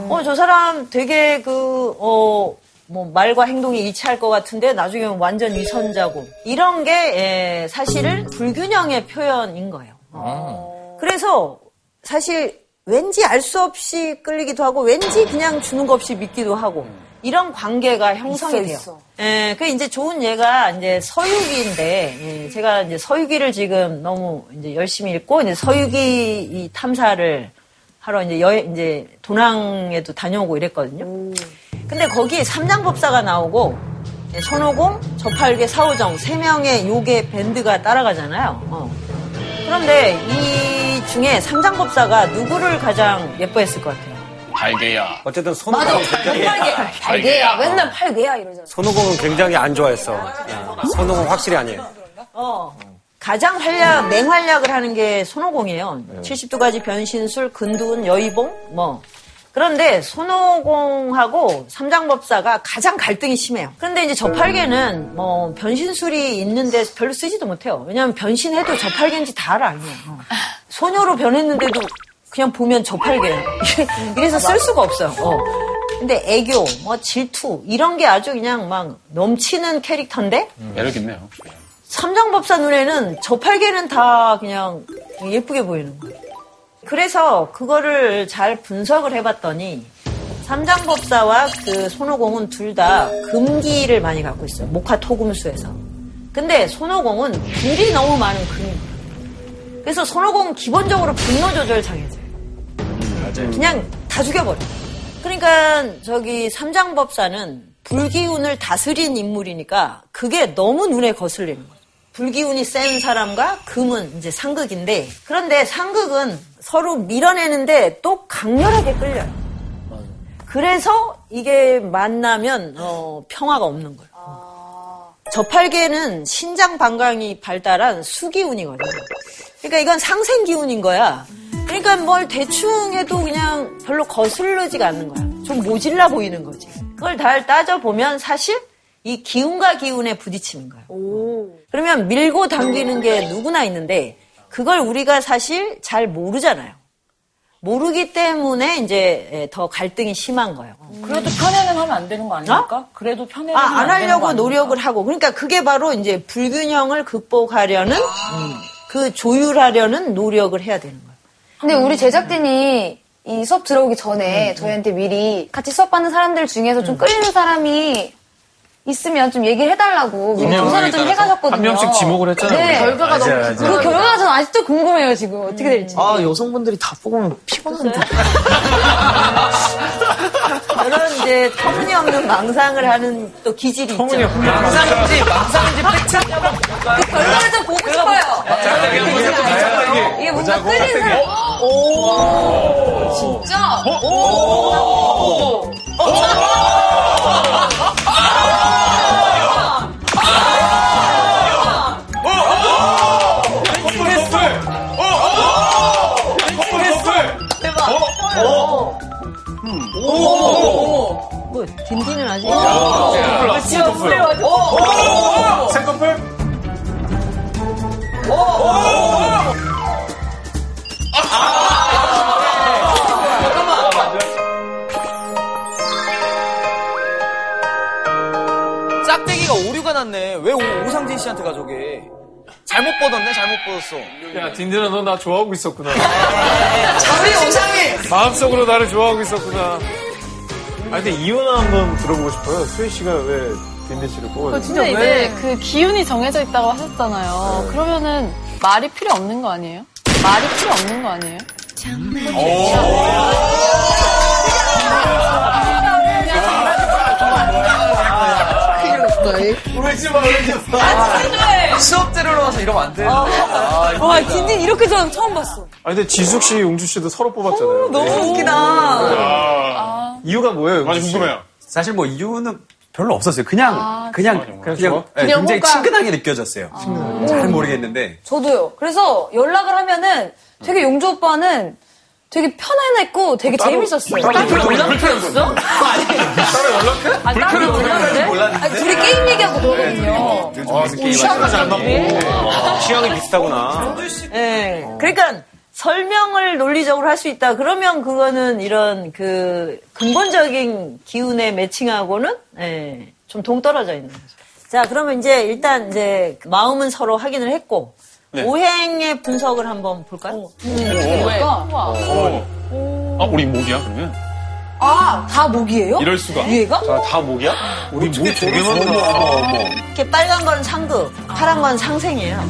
어, 저 사람 되게 그, 어, 뭐, 말과 행동이 일치할 것 같은데, 나중에 완전 위선자고. 이런 게, 예, 사실은 불균형의 표현인 거예요. 그래서 사실 왠지 알 수 없이 끌리기도 하고 왠지 그냥 주는 거 없이 믿기도 하고 이런 관계가 형성이 돼요. 있어. 예, 그 이제 좋은 예가 이제 서유기인데 예, 제가 이제 서유기를 지금 너무 이제 열심히 읽고 이제 서유기 이 탐사를 하러 이제 여 이제 도낭에도 다녀오고 이랬거든요. 근데 거기 삼장법사가 나오고 예, 손오공, 저팔계, 사오정 세 명의 요괴 밴드가 따라가잖아요. 어. 그런데 이 중에 삼장법사가 누구를 가장 예뻐했을 것 같아요? 발개야. 어쨌든 손오공은 굉장히, 발개야. 맨날 팔개야 이러잖아. 손오공은 굉장히 안 좋아했어. 손오공 확실히 아니에요. 어. 가장 활약, 맹활약을 하는 게 손오공이에요. 70두가지 변신술, 근두운, 여의봉, 뭐. 그런데 손오공하고 삼장법사가 가장 갈등이 심해요. 그런데 이제 저팔계는 뭐 변신술이 있는데 별로 쓰지도 못해요. 왜냐하면 변신해도 저팔계인지 다 알아. 그냥. 어. 소녀로 변했는데도 그냥 보면 저팔계예요. 이래서 쓸 수가 없어요. 어. 근데 애교, 뭐 질투 이런 게 아주 그냥 막 넘치는 캐릭터인데 매력 있네요. 삼장법사 눈에는 저팔계는 다 그냥 예쁘게 보이는 거예요. 그래서 그거를 잘 분석을 해봤더니 삼장법사와 그 손오공은 둘 다 금기를 많이 갖고 있어요. 목화 토금수에서. 근데 손오공은 불이 너무 많은 금이. 그래서 손오공은 기본적으로 분노 조절 장애자예요. 그냥 다 죽여버려. 그러니까 저기 삼장법사는 불기운을 다스린 인물이니까 그게 너무 눈에 거슬리는 거죠. 불기운이 센 사람과 금은 이제 상극인데 그런데 상극은 서로 밀어내는데 또 강렬하게 끌려요. 그래서 이게 만나면 어, 평화가 없는 거예요. 저팔계는 신장 방광이 발달한 수기운이거든요. 그러니까 이건 상생 기운인 거야. 그러니까 뭘 대충 해도 그냥 별로 거슬르지가 않는 거야. 좀 모질라 보이는 거지. 그걸 잘 따져보면 사실 이 기운과 기운에 부딪히는 거예요. 그러면 밀고 당기는 게 누구나 있는데 그걸 우리가 사실 잘 모르잖아요. 모르기 때문에 이제 더 갈등이 심한 거예요. 그래도 편애는 하면 안 되는 거 아닙니까? 그래도 편애는 아, 안 되는 거 하려고? 노력을 하고. 그러니까 그게 바로 이제 불균형을 극복하려는 음, 그 조율하려는 노력을 해야 되는 거예요. 근데 우리 제작진이 이 수업 들어오기 전에 저희한테 미리 같이 수업 받는 사람들 중에서 좀 끌리는 사람이 있으면 좀 얘기를 해달라고 미리 그냥 조사를 좀 해가셨거든요. 한 명씩 지목을 했잖아요. 네. 우리가. 결과가 너무 맞아, 맞아. 그 결과가 저는 아직도 궁금해요, 지금. 어떻게 될지. 아, 여성분들이 다 뽑으면 피곤한데. 그런 이제 터무니없는 망상을 하는 또 기질이 있죠. 망상인지 망상인지 팩트 그 결과를 좀 보고 싶어요. 이게 뭔가 끌리는 사람. 오, 진짜? 오. 뭐 딘딘은 아직 쌍꺼풀? 짝대기가 오류가 났네. 왜 오- 오상진 씨한테 가져게? 잘못 뻗었네, 잘못 뻗었어. 야, 딘딘아, 너 나 좋아하고 있었구나. 우리 오상이! 마음속으로 나를 좋아하고 있었구나. 아, 근데 이유나 한번 들어보고 싶어요. 수혜 씨가 왜 딘딘 씨를 뽑아요? 진짜 왜그 기운이 정해져 있다고 하셨잖아요. 그러면은 말이 필요 없는 거 아니에요? 말이 필요 없는 거 아니에요? 울지 마, 울지 마. 수업 들으러 와서 이러면 안 되는데. 아, 와, 딘딘 이렇게 저는 처음 봤어. 아, 근데 지숙 씨, 용주 씨도 서로 뽑았잖아요. 너무 웃기다. 이유가 뭐예요? 용주 씨? 궁금해요. 사실 뭐 이유는 별로 없었어요. 그냥 아, 그냥 그냥 그냥, 좋아? 네, 그냥 굉장히 뭔가- 친근하게 느껴졌어요. 잘 모르겠는데 저도요. 그래서 연락을 하면은 되게 용조 오빠는 되게 편안했고 되게 재밌었어요. 따로 따로 연락했어? 따로 연락해? 아, 따로 연락을 해? 아니, 둘이 게임 얘기하고 그러거든요. 시간까지 안 맞고. 취향이 비슷하구나. 예. 그러니까 설명을 논리적으로 할 수 있다. 그러면 그거는 이런 그 근본적인 기운에 매칭하고는 예, 좀 동떨어져 있는 거죠. 자, 그러면 이제 일단 이제 마음은 서로 확인을 했고 오행의 분석을 한번 볼까요? 아, 우리 목이야, 그러면? 아, 다 목이에요? 이럴 수가. 얘가? 다 목이야? 우리 뭐 되게 많다. 이렇게 빨간 건 상극, 파란 건 상생이에요.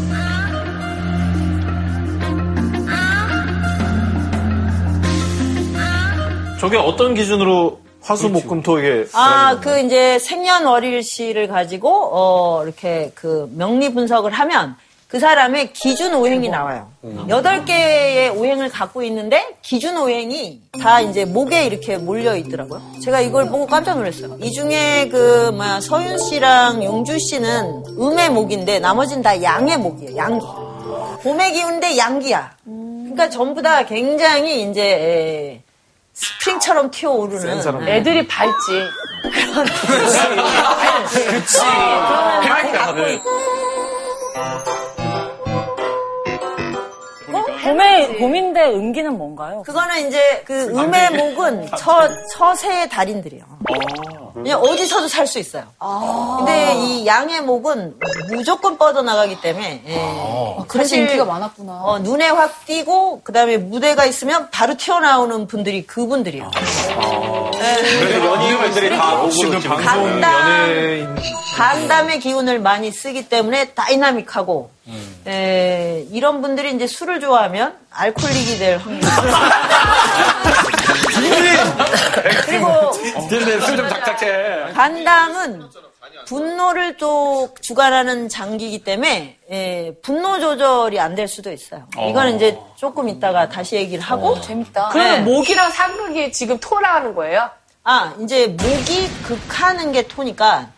저게 어떤 기준으로 화수목금토 이게 아, 그 이제 생년월일시를 가지고 어 이렇게 그 명리 분석을 하면 그 사람의 기준 오행이 나와요. 여덟 개의 오행을 갖고 있는데 기준 오행이 다 이제 목에 이렇게 몰려 있더라고요. 제가 이걸 보고 깜짝 놀랐어요. 이 중에 그 뭐야 서윤 씨랑 용주 씨는 음의 목인데 나머지는 다 양의 목이에요. 양기. 봄의 기운인데 양기야. 그러니까 전부 다 굉장히 이제 에, 스프링처럼 튀어오르는. 애들이 밝지. 그렇지. 봄에, 봄인데 음기는 뭔가요? 그거는 이제 그 음의 목은 처, 처세의 달인들이에요. 그냥 어디서도 살 수 있어요. 근데 이 양의 목은 무조건 뻗어나가기 때문에. 예. 그래서 사실 인기가 많았구나. 어, 눈에 확 띄고 그 다음에 무대가 있으면 바로 튀어나오는 분들이 그분들이에요. 그래서 연예인분들이 다 목으로 지금 지금 방송. 연예인 간담의 기운을 많이 쓰기 때문에 다이나믹하고 에, 이런 분들이 이제 술을 좋아하면 알코올릭이 될 확률이 그리고 술좀 작작해. 간담은 분노를 또 주관하는 장기이기 때문에 에, 분노 조절이 안 될 수도 있어요. 이거는 이제 조금 있다가 다시 얘기를 하고 재밌다. 그러면 네. 목이랑 상극이 지금 토라는 거예요? 아, 이제 목이 극하는 게 토니까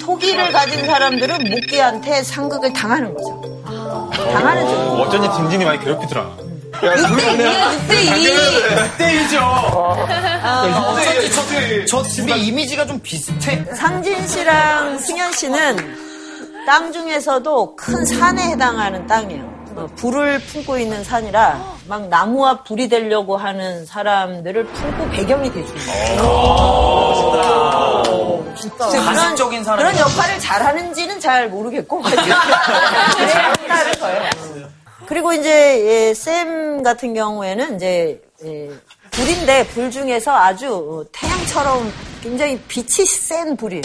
토기를 가진 사람들은 목기한테 상극을 당하는 거죠. 당하는 중. 어쩐지 딘딘이 많이 괴롭히더라. 6대 2. 때이죠. 아, 저 둘이 이미지가 좀 비슷해. 상진 씨랑 승현 씨는 땅 중에서도 큰 산에 해당하는 땅이에요. 어, 불을 품고 있는 산이라 막 나무와 불이 되려고 하는 사람들을 품고 배경이 있어요. 진짜 그런- 가식적인 사람. 그런 역할을 잘하는지는 잘 모르겠고 잘한다는 거예요. 그리고 이제 예, 쌤 같은 경우에는 이제 예, 불인데 불 중에서 아주 어, 태양처럼 굉장히 빛이 센 불이에요.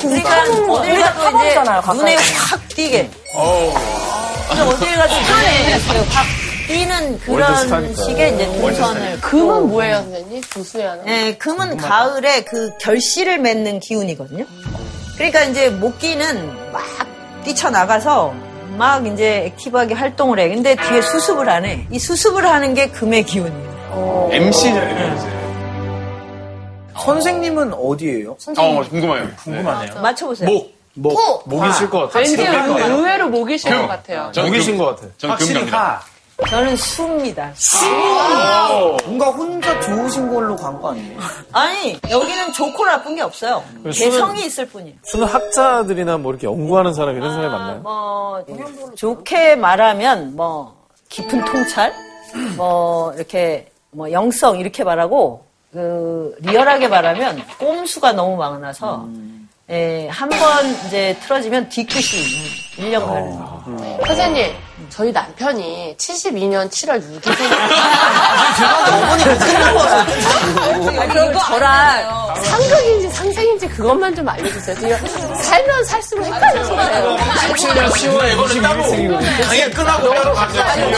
그러니까 어딜 가도 이제 가까이 눈에. 확 띄게. 근데 어딜 가도 눈에 확 띄는 그런. 식의 이제 동선을 금은 뭐예요, 선생님? 구수야는? 네, 금은 가을에 그 결실을 맺는 기운이거든요. 그러니까 이제 목기는 막 뛰쳐나가서 막 이제 액티브하게 활동을 해. 근데 뒤에 수습을 안 해. 이 수습을 하는 게 금의 기운이에요. MC잖아요, 이제. 선생님은 어디예요? 어, 궁금해요. 궁금하네요. 맞춰보세요. 목. 목 목이실 것 같아. 왠지 그럴 거예요. 의외로 목이실 것 같아요. 목이신 금- 것 같아. 저는 금갑니다. 저는 수입니다. 뭔가 혼자 좋으신 걸로 간 거 아니에요? 아니, 여기는 좋고 나쁜 게 없어요. 개성이 있을 뿐이에요. 수는 학자들이나 뭐 이렇게 연구하는 사람 이런 사람이 많나요? 뭐 좋게 말하면 뭐 깊은 통찰, 뭐 이렇게 뭐 영성 이렇게 말하고 그 리얼하게 말하면 꼼수가 너무 많아서 예, 한 번 이제 틀어지면 뒤끝이 1년 가는 거. 선생님, 저희 남편이 72년 7월 6일 아니 이거 저랑 상극인지 상생인지 그것만 좀 알려주세요. 제가 살면 살수록 헷갈려서 그래요. 17년 10월 21일생이거든요. 당연히 끝나고 따로 가죠.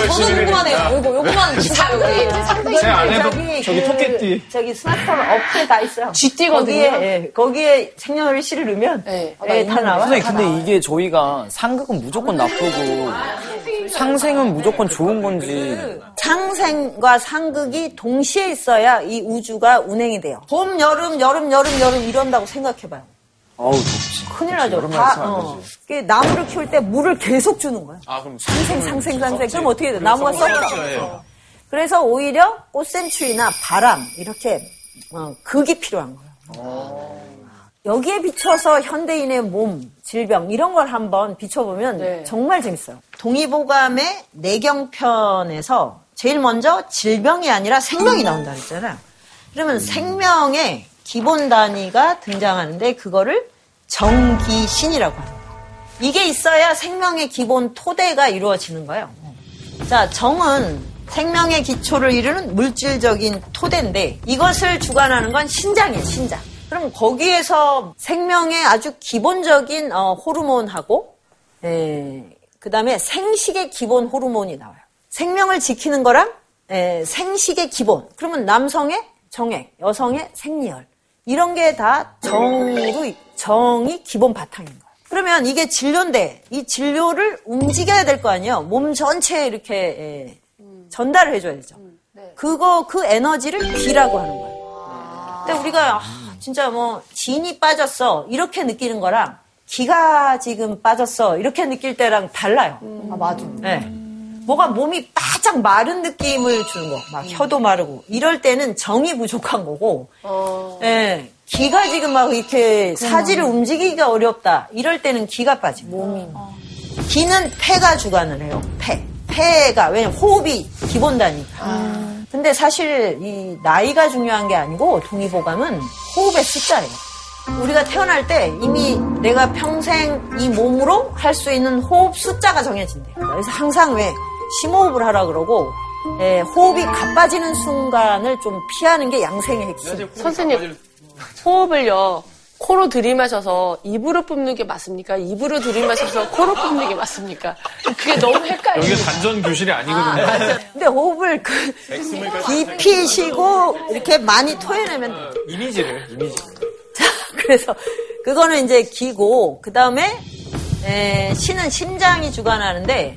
저도 궁금하네요. 요거, 요거만 상극인지 상생인지 제 아내도 저기 저기 그 토끼띠. 저기 스마트폰 어플에 다 있어요. 쥐띠거든요. 거기에 예, 거기에 생년월일 씨를 넣으면 네. 예, 다 나와요. 선생님, 근데 이게 저희가 상극은 무조건 나쁘고 상생은 무조건 좋은 건지. 상생과 상극이 동시에 있어야 이 우주가 운행이 돼요. 봄, 여름, 여름, 여름, 여름 이런다고 생각해봐요. 어우, 덥지. 큰일 나죠. 여름 다, 어. 나무를 키울 때 물을 계속 주는 거야. 아, 그럼 상생, 상생, 상생. 그럼 어떻게 돼? 나무가 썩어. 썩어요. 그래서 오히려 꽃샘추위나 바람 이렇게 어, 극이 필요한 거예요. 여기에 비춰서 현대인의 몸, 질병 이런 걸 한번 비춰보면 네. 정말 재밌어요. 동의보감의 내경편에서 제일 먼저 질병이 아니라 생명이 나온다 그랬잖아요. 그러면 생명의 기본 단위가 등장하는데 그거를 정기신이라고 합니다. 이게 있어야 생명의 기본 토대가 이루어지는 거예요. 자, 정은 생명의 기초를 이루는 물질적인 토대인데 이것을 주관하는 건 신장이에요, 신장. 그럼 거기에서 생명의 아주 기본적인 어, 호르몬하고 그 다음에 생식의 기본 호르몬이 나와요. 생명을 지키는 거랑 에, 생식의 기본. 그러면 남성의 정액, 여성의 생리혈. 이런 게 다 정으로, 정이 기본 바탕인 거예요. 그러면 이게 진료인데 이 진료를 움직여야 될 거 아니에요. 몸 전체에 이렇게 에, 전달을 해줘야 되죠. 그거 그 에너지를 기라고 하는 거예요. 근데 우리가 아, 진짜 뭐 진이 빠졌어. 이렇게 느끼는 거랑 기가 지금 빠졌어. 이렇게 느낄 때랑 달라요. 아, 맞아. 네. 뭐가 몸이 바짝 마른 느낌을 주는 거, 막 혀도 마르고. 이럴 때는 정이 부족한 거고, 예, 기가 지금 막 이렇게 사지를 움직이기가 어렵다. 이럴 때는 기가 빠진 몸이. 기는 폐가 주관을 해요. 폐, 폐가 왜냐면 호흡이 기본 단위니까. 근데 사실 이 나이가 중요한 게 아니고 동의보감은 호흡의 숫자예요. 우리가 태어날 때 이미 내가 평생 이 몸으로 할 수 있는 호흡 숫자가 정해진대요. 그래서 항상 왜 심호흡을 하라 그러고 예, 호흡이 가빠지는 순간을 좀 피하는 게 양생의 핵심. 선생님, 호흡을요, 코로 들이마셔서 입으로 뿜는 게 맞습니까? 입으로 들이마셔서 코로 뿜는 게 맞습니까? 그게 너무 헷갈려요. 여기 단전 교실이 아니거든요. 근데 호흡을 그 깊이 쉬고 이렇게 많이 토해내면 돼요. 이미지를, 이미지. 자, 그래서 그거는 이제 기고 그 다음에 신은 심장이 주관하는데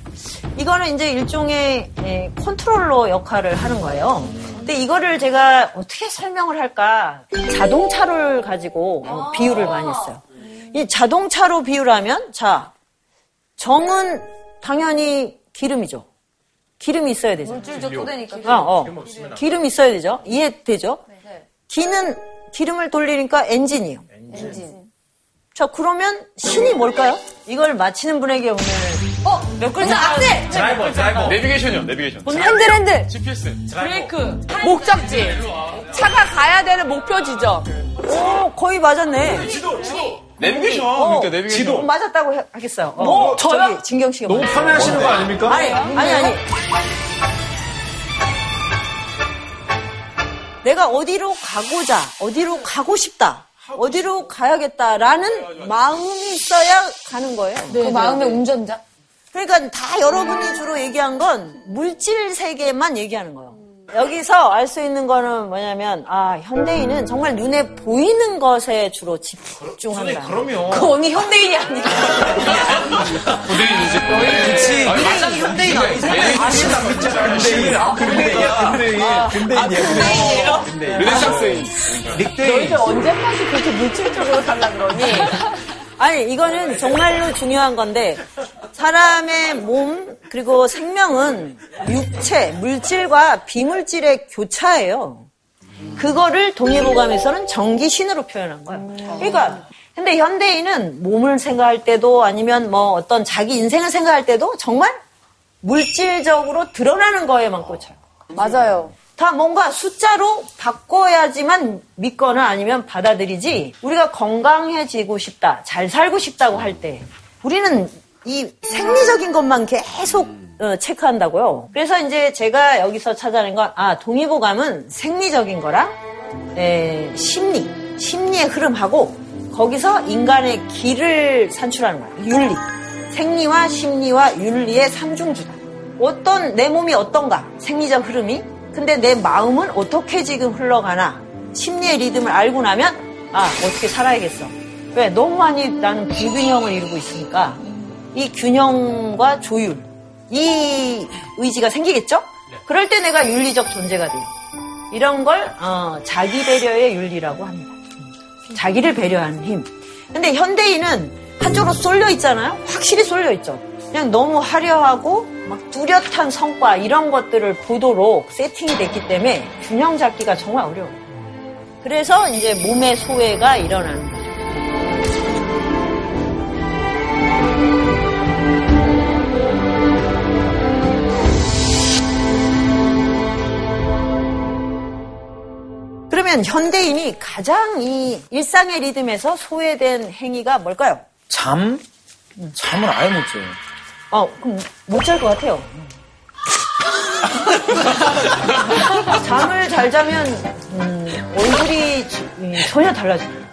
이거는 이제 일종의 에, 컨트롤러 역할을 하는 거예요. 근데 이거를 제가 어떻게 설명을 할까? 자동차를 가지고 어, 비유를 많이 했어요. 이 자동차로 비유라면 자 정은 당연히 기름이죠. 기름이 있어야 되죠. 물질적 토대니까. 어, 어. 기름 있어야 되죠. 이해되죠? 기는 기름을 돌리니까 엔진이에요. 엔진. 자, 그러면 신이 뭘까요? 이걸 맞히는 분에게 오늘 어, 몇 글자 악셀! 드라이버, 드라이버. 내비게이션이요, 내비게이션. 핸들, 핸들! GPS. 브레이크, 목적지, 차가 가야 되는 목표 지점. 오, 거의 맞았네. 내비게이션. 어, 그러니까 내비게이션. 어, 맞았다고 해- 하겠어요. 어, 뭐, 저요? 저기 진경 씨가 너무 맞았어요. 판매하시는 거 아닙니까? 아니, 아니, 아니. 내가 어디로 가고자, 어디로 가고 싶다, 어디로 가야겠다라는 마음이 있어야 가는 거예요. 그 마음의 운전자? 그러니까 다 여러분이 주로 얘기한 건 물질 세계만 얘기하는 거예요. 여기서 알 수 있는 거는 뭐냐면 아 현대인은 정말 눈에 보이는 것에 주로 집중한다. 그럼요. 그 언니 현대인이 아니야. 그치. 가장 현대인 아니잖아. 근데인, 아, 근데인이야, 근데인. 근데인이야, 근데인. 르네상스인. 너희들 언제까지 그렇게 물질적으로 살라 그러니? 아니 이거는 정말로 중요한 건데 사람의 몸 그리고 생명은 육체 물질과 비물질의 교차예요. 그거를 동의보감에서는 전기신으로 표현한 거예요. 그러니까 근데 현대인은 몸을 생각할 때도 아니면 뭐 어떤 자기 인생을 생각할 때도 정말 물질적으로 드러나는 거에만 꽂혀요. 맞아요. 다 뭔가 숫자로 바꿔야지만 믿거나 아니면 받아들이지 우리가 건강해지고 싶다, 잘 살고 싶다고 할 때 우리는 이 생리적인 것만 계속 어, 체크한다고요. 그래서 이제 제가 여기서 찾아낸 건 아, 동의보감은 생리적인 거랑 에, 심리, 심리의 흐름하고 거기서 인간의 기를 산출하는 거예요. 윤리. 생리와 심리와 윤리의 삼중주다. 어떤 내 몸이 어떤가 생리적 흐름이 근데 내 마음은 어떻게 지금 흘러가나 심리의 리듬을 알고 나면 아 어떻게 살아야겠어 왜 너무 많이 나는 불균형을 이루고 있으니까 이 균형과 조율 이 의지가 생기겠죠? 그럴 때 내가 윤리적 존재가 돼요. 이런 걸 어, 자기 배려의 윤리라고 합니다. 자기를 배려하는 힘. 근데 현대인은 한쪽으로 쏠려 있잖아요. 확실히 쏠려 있죠. 그냥 너무 화려하고 막 뚜렷한 성과 이런 것들을 보도록 세팅이 됐기 때문에 균형 잡기가 정말 어려워요. 그래서 이제 몸의 소외가 일어나는 거죠. 그러면 현대인이 가장 이 일상의 리듬에서 소외된 행위가 뭘까요? 잠? 잠을 아예 못 자요. 어, 그럼 못 잘 것 같아요. 잠을 잘 자면 음, 얼굴이 음, 전혀 달라져요.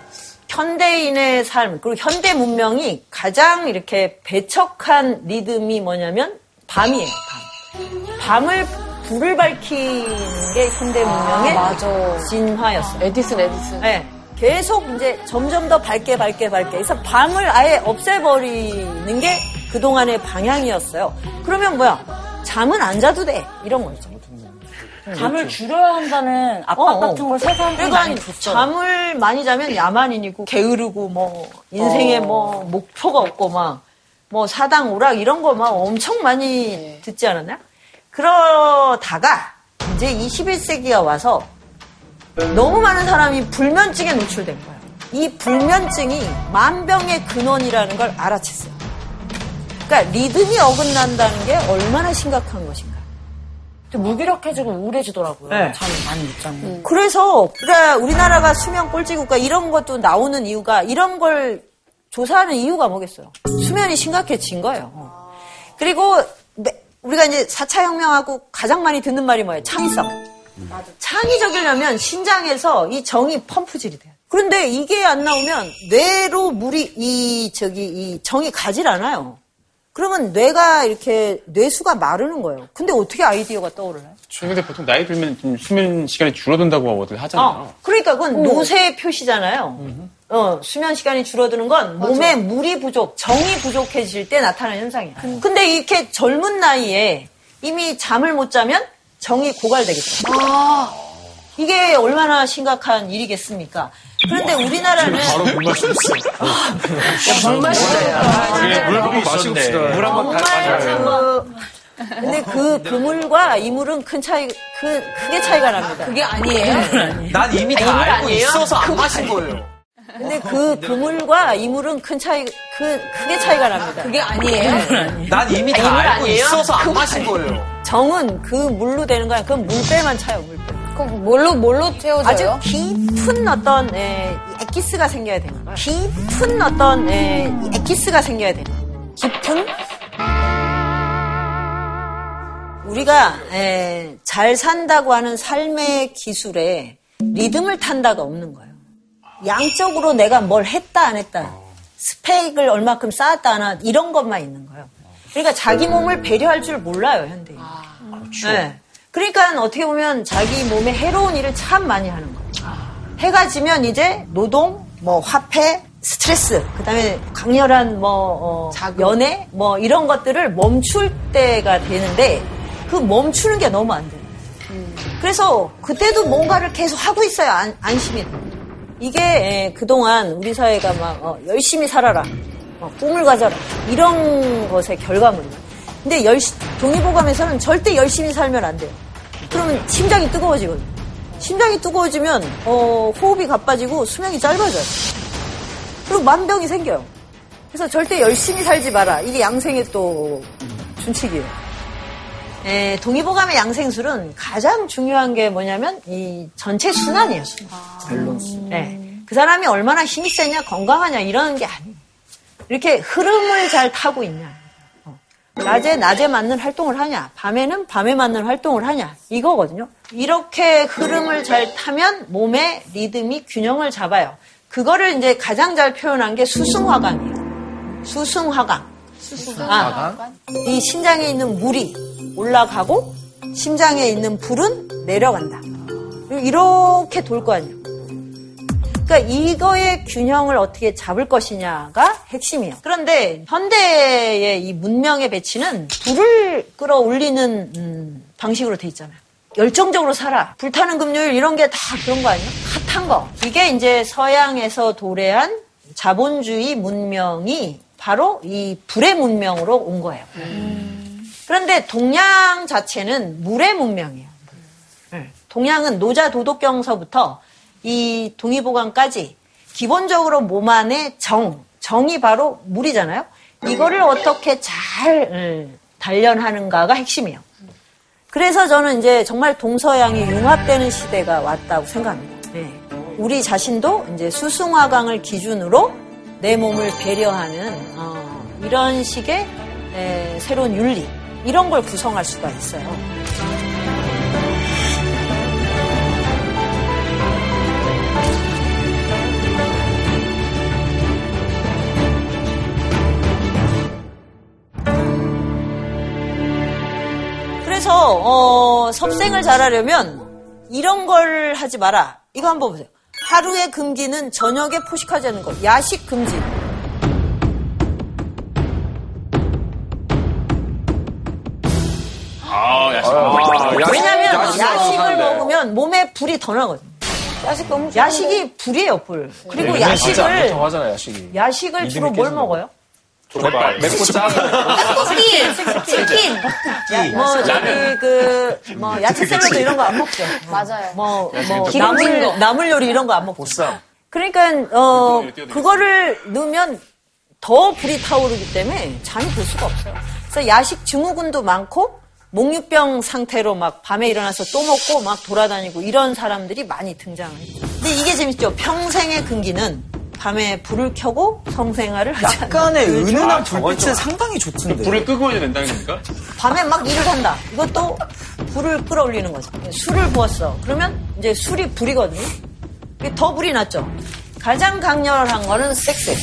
현대인의 삶 그리고 현대 문명이 가장 이렇게 배척한 리듬이 뭐냐면 밤이에요. 밤. 밤을 불을 밝히는 게 현대 문명의 아. 진화였어요. 에디슨, 에디슨. 네. 계속 이제 점점 더 밝게 밝게 밝게 그래서 밤을 아예 없애버리는 게 그동안의 방향이었어요. 그러면 뭐야? 잠은 안 자도 돼. 이런 거죠. 잠을 줄여야 한다는 압박 어, 어. 같은 걸 세상에 많이 줬죠. 잠을 많이 자면 야만인이고 게으르고 뭐 인생에 어. 뭐 목표가 없고 막 뭐 사당 오락 이런 거 막 엄청 많이 듣지 않았나요? 그러다가 이제 21세기가 와서 너무 많은 사람이 불면증에 노출된 거예요. 이 불면증이 만병의 근원이라는 걸 알아챘어요. 그러니까 리듬이 어긋난다는 게 얼마나 심각한 것인가. 무기력해지고 우울해지더라고요. 네. 잠을 많이 못 자면. 그래서 그러니까 우리나라가 수면 꼴찌 국가 이런 것도 나오는 이유가 이런 걸 조사하는 이유가 뭐겠어요? 수면이 심각해진 거예요. 그리고 매- 우리가 이제 4차 혁명하고 가장 많이 듣는 말이 뭐예요? 창의성. 창의적이려면 신장에서 이 정이 펌프질이 돼요. 그런데 이게 안 나오면 뇌로 물이 이 저기 이 정이 가질 않아요. 그러면 뇌가 이렇게 뇌수가 마르는 거예요. 근데 어떻게 아이디어가 떠오르나요? 저 근데 보통 나이 들면 좀 수면 시간이 줄어든다고 어떻게 하잖아요. 어, 그러니까 그건 노쇠의 표시잖아요. 어, 수면 시간이 줄어드는 건 몸에 물이 부족, 정이 부족해질 때 나타나는 현상이야. 근데 이렇게 젊은 나이에 이미 잠을 못 자면 정이 고갈되겠죠. 이게 얼마나 심각한 일이겠습니까? 그런데 우리나라는 바로 물 마셨어. 물물 한번 마시고시다. 물 한번 정말 그, 근데 그 그물과 이물은 큰 차이, 그, 크게 차이가 납니다. 그게 아니에요? 난 이미 다 이물 알고 아니에요? 있어서 안 마신 거예요. 근데 그 그물과 이물은 큰 차이, 그, 크게 차이가 납니다. 그게 아니에요? 난 이미 다 이물 알고 아니에요? 있어서 안 그거 마신 거예요. 정은 그 물로 되는 거야. 그건 물배만 차요, 물배. 그럼 뭘로, 뭘로 아주 채워져요? 깊은 어떤 에, 이 엑기스가 생겨야 되는 거야. 깊은 어떤 에, 이 엑기스가 생겨야 되는 거야. 깊은 우리가 에, 잘 산다고 하는 삶의 기술에 리듬을 탄다가 없는 거예요. 양적으로 내가 뭘 했다 안 했다 스펙을 얼마큼 쌓았다 안 했다 이런 것만 있는 거예요. 그러니까 자기 몸을 배려할 줄 몰라요 현대인. 네. 그러니까 어떻게 보면 자기 몸에 해로운 일을 참 많이 하는 거예요. 해가 지면 이제 노동, 뭐 화폐, 스트레스, 그다음에 강렬한 뭐 어, 연애, 뭐 이런 것들을 멈출 때가 되는데 그 멈추는 게 너무 안 돼요. 그래서 그때도 뭔가를 계속 하고 있어야 안, 안심이 돼요. 이게 에, 그동안 우리 사회가 막 어, 열심히 살아라, 어, 꿈을 가져라 이런 것의 결과물이에요. 근데 열시- 동의보감에서는 절대 열심히 살면 안 돼요. 그러면 심장이 뜨거워지거든요. 심장이 뜨거워지면 어, 호흡이 가빠지고 수명이 짧아져요. 그리고 만병이 생겨요. 그래서 절대 열심히 살지 마라. 이게 양생의 또 준칙이에요. 에, 동의보감의 양생술은 가장 중요한 게 뭐냐면 이 전체 순환이에요. 순환. 밸런스. 그 사람이 얼마나 힘이 세냐, 건강하냐 이런 게 아니에요. 이렇게 흐름을 잘 타고 있냐. 어. 낮에 낮에 맞는 활동을 하냐, 밤에는 밤에 맞는 활동을 하냐 이거거든요. 이렇게 흐름을 잘 타면 몸의 리듬이 균형을 잡아요. 그거를 이제 가장 잘 표현한 게 수승화강이에요. 수승화강. 아, 이 심장에 있는 물이 올라가고 심장에 있는 불은 내려간다. 이렇게 돌 거 아니에요. 그러니까 이거의 균형을 어떻게 잡을 것이냐가 핵심이에요. 그런데 현대의 이 문명의 배치는 불을 끌어올리는 음, 방식으로 돼 있잖아요. 열정적으로 살아. 불타는 금요일 이런 게 다 그런 거 아니에요? 핫한 거. 이게 이제 서양에서 도래한 자본주의 문명이 바로 이 불의 문명으로 온 거예요. 그런데 동양 자체는 물의 문명이에요. 네. 동양은 노자 도덕경서부터 이 동의보감까지 기본적으로 몸 안에 정, 정이 바로 물이잖아요. 이거를 어떻게 잘 음, 단련하는가가 핵심이에요. 그래서 저는 이제 정말 동서양이 융합되는 시대가 왔다고 생각합니다. 네. 우리 자신도 이제 수승화강을 기준으로 내 몸을 배려하는 어, 이런 식의 에, 새로운 윤리 이런 걸 구성할 수가 있어요. 그래서 어, 섭생을 잘하려면 이런 걸 하지 마라. 이거 한번 보세요. 하루의 금기는 저녁에 포식하지 않는 것. 야식 금지. 아, 야식. 왜냐면 야식 야식을. 먹으면 몸에 불이 더 나거든요. 야식 너무 야식이 불이에요, 불. 그리고 진짜 안 야식을 하잖아, 야식이. 야식을 주로 뭘. 먹어요? 맵- 맵고 짜. 치킨, 치킨, 야, 뭐 저기 그뭐 야채 샐러드 이런 거 안 먹죠. 맞아요. 뭐, 뭐 나물 거. 나물 요리 이런 거 안 먹고. 보쌈. 그러니까 어 그거를 넣으면 더 불이 타오르기 때문에 잠이 들 수가 없어요. 그래서 야식 증후군도 많고 목유병 상태로 막 밤에 일어나서 또 먹고 막 돌아다니고 이런 사람들이 많이 등장을 했죠. 근데 이게 재밌죠. 평생의 근기는 밤에 불을 켜고 성생활을 하지 약간의 않는 은은한 저건 불빛은 좀- 상당히 좋던데. 불을 끄고 해야 된다는 겁니까? 밤에 막 일을 한다. 이것도 불을 끌어올리는 거죠. 술을 부었어. 그러면 이제 술이 불이거든요. 이게 더 불이 났죠. 가장 강렬한 거는 섹스.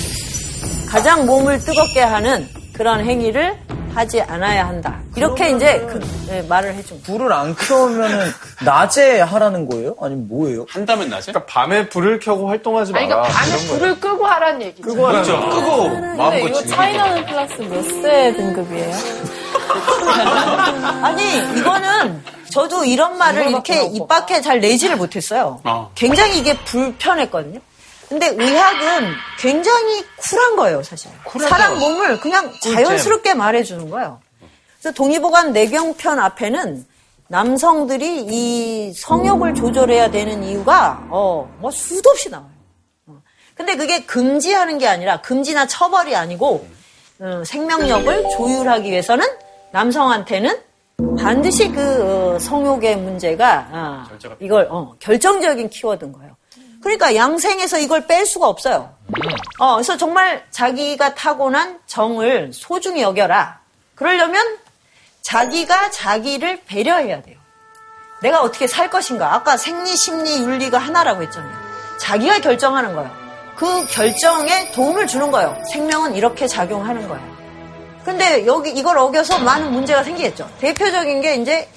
가장 몸을 뜨겁게 하는 그런 행위를 하지 않아야 한다. 이렇게 이제 그, 네, 말을 해준 거예요. 불을 안 켜면은 낮에 하라는 거예요? 아니면 뭐예요? 한다면 낮에? 그러니까 밤에 불을 켜고 활동하지 마라. 아니, 그러니까 밤에 이런 거예요. 불을 끄고 하라는 얘기죠. 끄고 하라는 그렇죠. 거. 끄고 근데 마음껏 이거 차이나는 클래스 몇 세 등급이에요? 아니, 이거는 저도 이런 말을 이렇게 입 밖에 잘 내지를 못했어요. 아. 굉장히 이게 불편했거든요. 근데 의학은 굉장히 쿨한 거예요, 사실. 사람 몸을 그냥 자연스럽게 말해주는 거예요. 그래서 동의보감 내경편 앞에는 남성들이 이 성욕을 조절해야 되는 이유가 어, 뭐 수도 없이 나와요. 어. 근데 그게 금지하는 게 아니라 금지나 처벌이 아니고 어, 생명력을 조율하기 위해서는 남성한테는 반드시 그 어, 성욕의 문제가 아, 이걸 어, 결정적인 키워드인 거예요. 그러니까 양생에서 이걸 뺄 수가 없어요. 어, 그래서 정말 자기가 타고난 정을 소중히 여겨라. 그러려면 자기가 자기를 배려해야 돼요. 내가 어떻게 살 것인가. 아까 생리, 심리, 윤리가 하나라고 했잖아요. 자기가 결정하는 거예요. 그 결정에 도움을 주는 거예요. 생명은 이렇게 작용하는 거예요. 근데 여기 이걸 어겨서 많은 문제가 생기겠죠. 대표적인 게 이제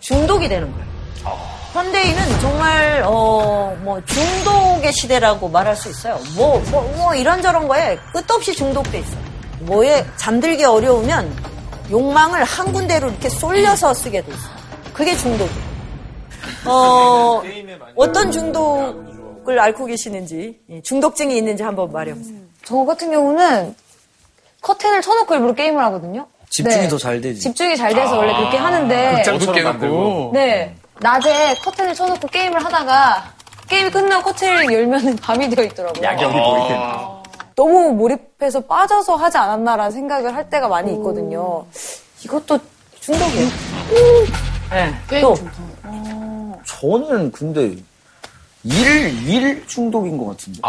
중독이 되는 거예요. 현대인은 정말 어 뭐 중독의 시대라고 말할 수 있어요. 뭐뭐뭐 이런저런 거에 끝없이 중독돼 있어요. 뭐에 잠들기 어려우면 욕망을 한 군데로 이렇게 쏠려서 쓰게 돼 있어요. 그게 중독이에요. 어 어떤 중독을 앓고 계시는지 예, 중독증이 있는지 한번 말해보세요. 저 같은 경우는 커튼을 쳐놓고 일부러 게임을 하거든요. 집중이 네. 더잘 되지. 집중이 잘 돼서 원래 그렇게 하는데 어둡게 해놓고. 네 낮에 커튼을 쳐놓고 게임을 하다가 게임이 끝나고 커튼을 열면은 밤이 되어 있더라고요. 야경이 보이겠네. 너무 몰입해서 빠져서 하지 않았나라는 생각을 할 때가 많이 있거든요. 이것도 중독이에요. 네. 또 저는 근데 일, 일 중독인 것 같은데.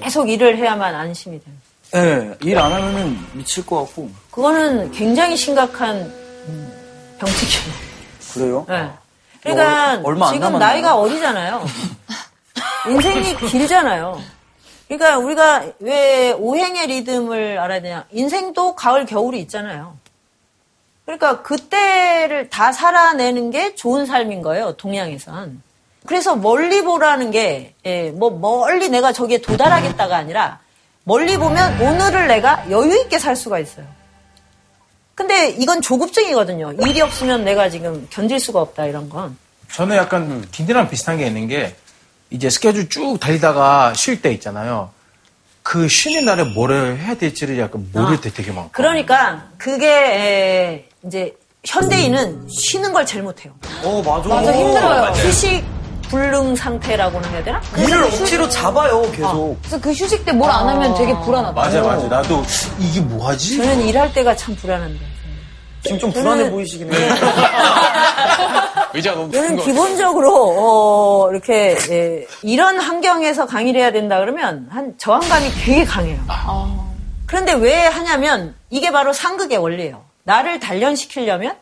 계속 일을 해야만 안심이 돼요. 예, 일안 하면은 미칠 것 같고. 그거는 굉장히 심각한 음, 병치기예요. 그래요? 네. 그러니까 얼- 얼마 안 지금 남았네요. 나이가 어리잖아요. 인생이 길잖아요. 그러니까 우리가 왜 오행의 리듬을 알아야 되냐? 인생도 가을, 겨울이 있잖아요. 그러니까 그때를 다 살아내는 게 좋은 삶인 거예요. 동양에선. 그래서 멀리 보라는 게, 예, 뭐, 멀리 내가 저기에 도달하겠다가 아니라, 멀리 보면 오늘을 내가 여유있게 살 수가 있어요. 근데 이건 조급증이거든요. 일이 없으면 내가 지금 견딜 수가 없다, 이런 건. 저는 약간 딘딘랑 비슷한 게 있는 게 이제 스케줄 쭉 달리다가 쉴 때 있잖아요. 그 쉬는 날에 뭐를 해야 될지를 약간 모를 때 되게 많고. 그러니까, 그게, 에, 이제, 현대인은 쉬는 걸 제일 못해요. 어, 맞아. 맞아, 힘들어요. 휴식 불능 상태라고는 해야 되나? 일을 휴- 억지로 잡아요, 계속. 그래서 그 휴식 때 뭘 안 하면 되게 불안하다. 맞아, 맞아. 나도 이게 뭐 하지? 저는 일할 때가 참 불안한데. 지금 좀 저는- 불안해 보이시긴 해요. 의자가 너무 저는 기본적으로 어, 이렇게 예, 이런 환경에서 강의를 해야 된다 그러면 한 저항감이 되게 강해요. 그런데 왜 하냐면 이게 바로 상극의 원리예요. 나를 단련시키려면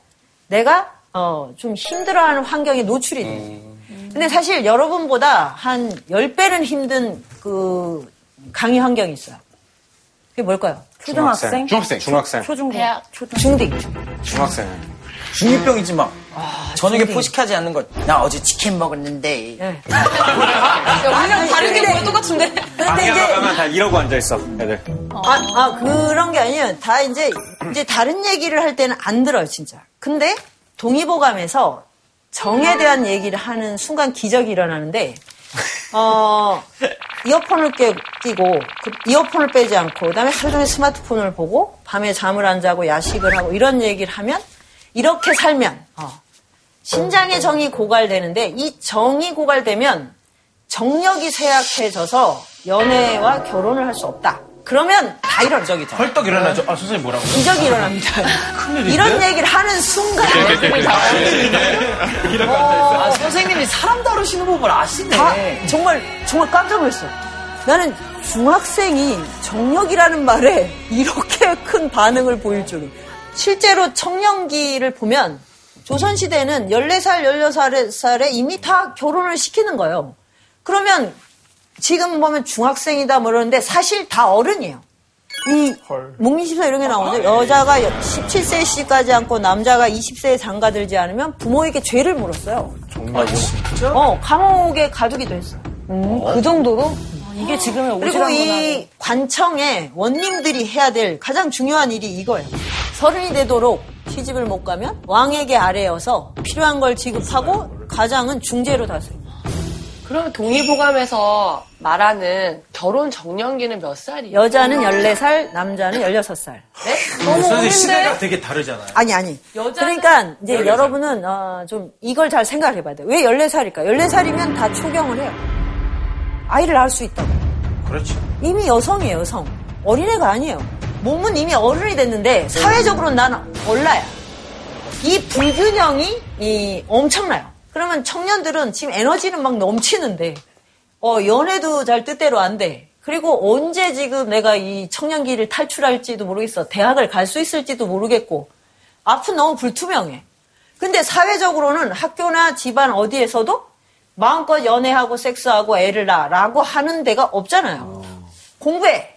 내가 어, 좀 힘들어하는 환경에 노출이 돼. 근데 사실 여러분보다 한 10배는 힘든 그 강의 환경이 있어요. 그게 뭘까요? 초등학생? 중학생. 중학생. 초중고. 대학. 중딩. 중학생. 중이병이지 막. 저녁에 포식하지 않는 것. 나 어제 치킨 먹었는데. 예. 우리랑 다른 게 뭐야 똑같은데. 그런데 방에 이제 가면 다 이러고 앉아 있어, 애들. 아, 아, 그런 게 아니에요. 다 이제, 이제 다른 얘기를 할 때는 안 들어요, 진짜. 근데 동의보감에서 정에 대한 얘기를 하는 순간 기적이 일어나는데, 어, 이어폰을 깨, 끼고, 그 이어폰을 빼지 않고, 그 다음에 하루 종일 스마트폰을 보고, 밤에 잠을 안 자고 야식을 하고, 이런 얘기를 하면, 이렇게 살면, 어, 신장의 정이 고갈되는데, 이 정이 고갈되면, 정력이 쇠약해져서 연애와 결혼을 할 수 없다. 그러면 다 일어나. 저기 다. 헐떡 일어나죠. 아, 선생님 뭐라고? 기적이 일어납니다. 큰일인데? 이런 얘기를 하는 순간 아, 선생님이 사람 다루시는 법을 아시네. 다 정말 정말 깜짝 놀랐어요. 나는 중학생이 정력이라는 말에 이렇게 큰 반응을 보일 줄은. 실제로 청년기를 보면 조선시대는 14살, 16살에 이미 다 결혼을 시키는 거예요. 그러면 지금 보면 중학생이다 뭐 이러는데 사실 다 어른이에요. 이 목리십사 이런 게 나오는데 여자가 17세 시까지 않고 남자가 20세에 장가들지 않으면 부모에게 죄를 물었어요. 정말요? 진짜? 어, 감옥에 가두기도 했어. 그 정도로? 이게 지금의 그리고 이 관청에 원님들이 해야 될 가장 중요한 일이 이거예요. 서른이 되도록 시집을 못 가면 왕에게 아래여서 필요한 걸 지급하고 가장은 중재로 다스립니다. 그럼 동의보감에서 말하는 결혼 정년기는 몇 살이에요? 여자는 14살, 남자는 16살. 네? 너무 선생님 시대가 어린데? 되게 다르잖아요. 아니, 아니. 여자는 그러니까 이제 여러분은 어, 좀 이걸 잘 생각을 해봐야 돼요. 왜 14살일까? 14살이면 다 초경을 해요. 아이를 낳을 수 있다고. 그렇죠. 이미 여성이에요, 여성. 어린애가 아니에요. 몸은 이미 어른이 됐는데 사회적으로는 나는 얼라야. 이 불균형이 이 엄청나요. 그러면 청년들은 지금 에너지는 막 넘치는데 어, 연애도 잘 뜻대로 안 돼. 그리고 언제 지금 내가 이 청년기를 탈출할지도 모르겠어. 대학을 갈 수 있을지도 모르겠고 앞은 너무 불투명해. 근데 사회적으로는 학교나 집안 어디에서도 마음껏 연애하고 섹스하고 애를 낳아라고 하는 데가 없잖아요. 공부해.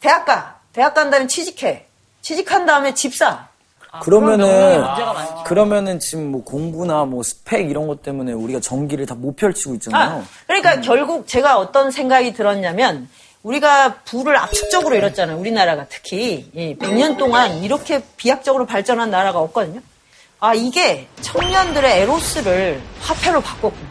대학 가. 대학 간 다음에 취직해. 취직한 다음에 집 사. 그러면은 그러면은 지금 뭐 공부나 뭐 스펙 이런 것 때문에 우리가 전기를 다 못 펼치고 있잖아요. 아, 그러니까 결국 제가 어떤 생각이 들었냐면 우리가 부를 압축적으로 잃었잖아요. 우리나라가 특히 이 100년 동안 이렇게 비약적으로 발전한 나라가 없거든요. 아 이게 청년들의 에로스를 화폐로 바꿨구나.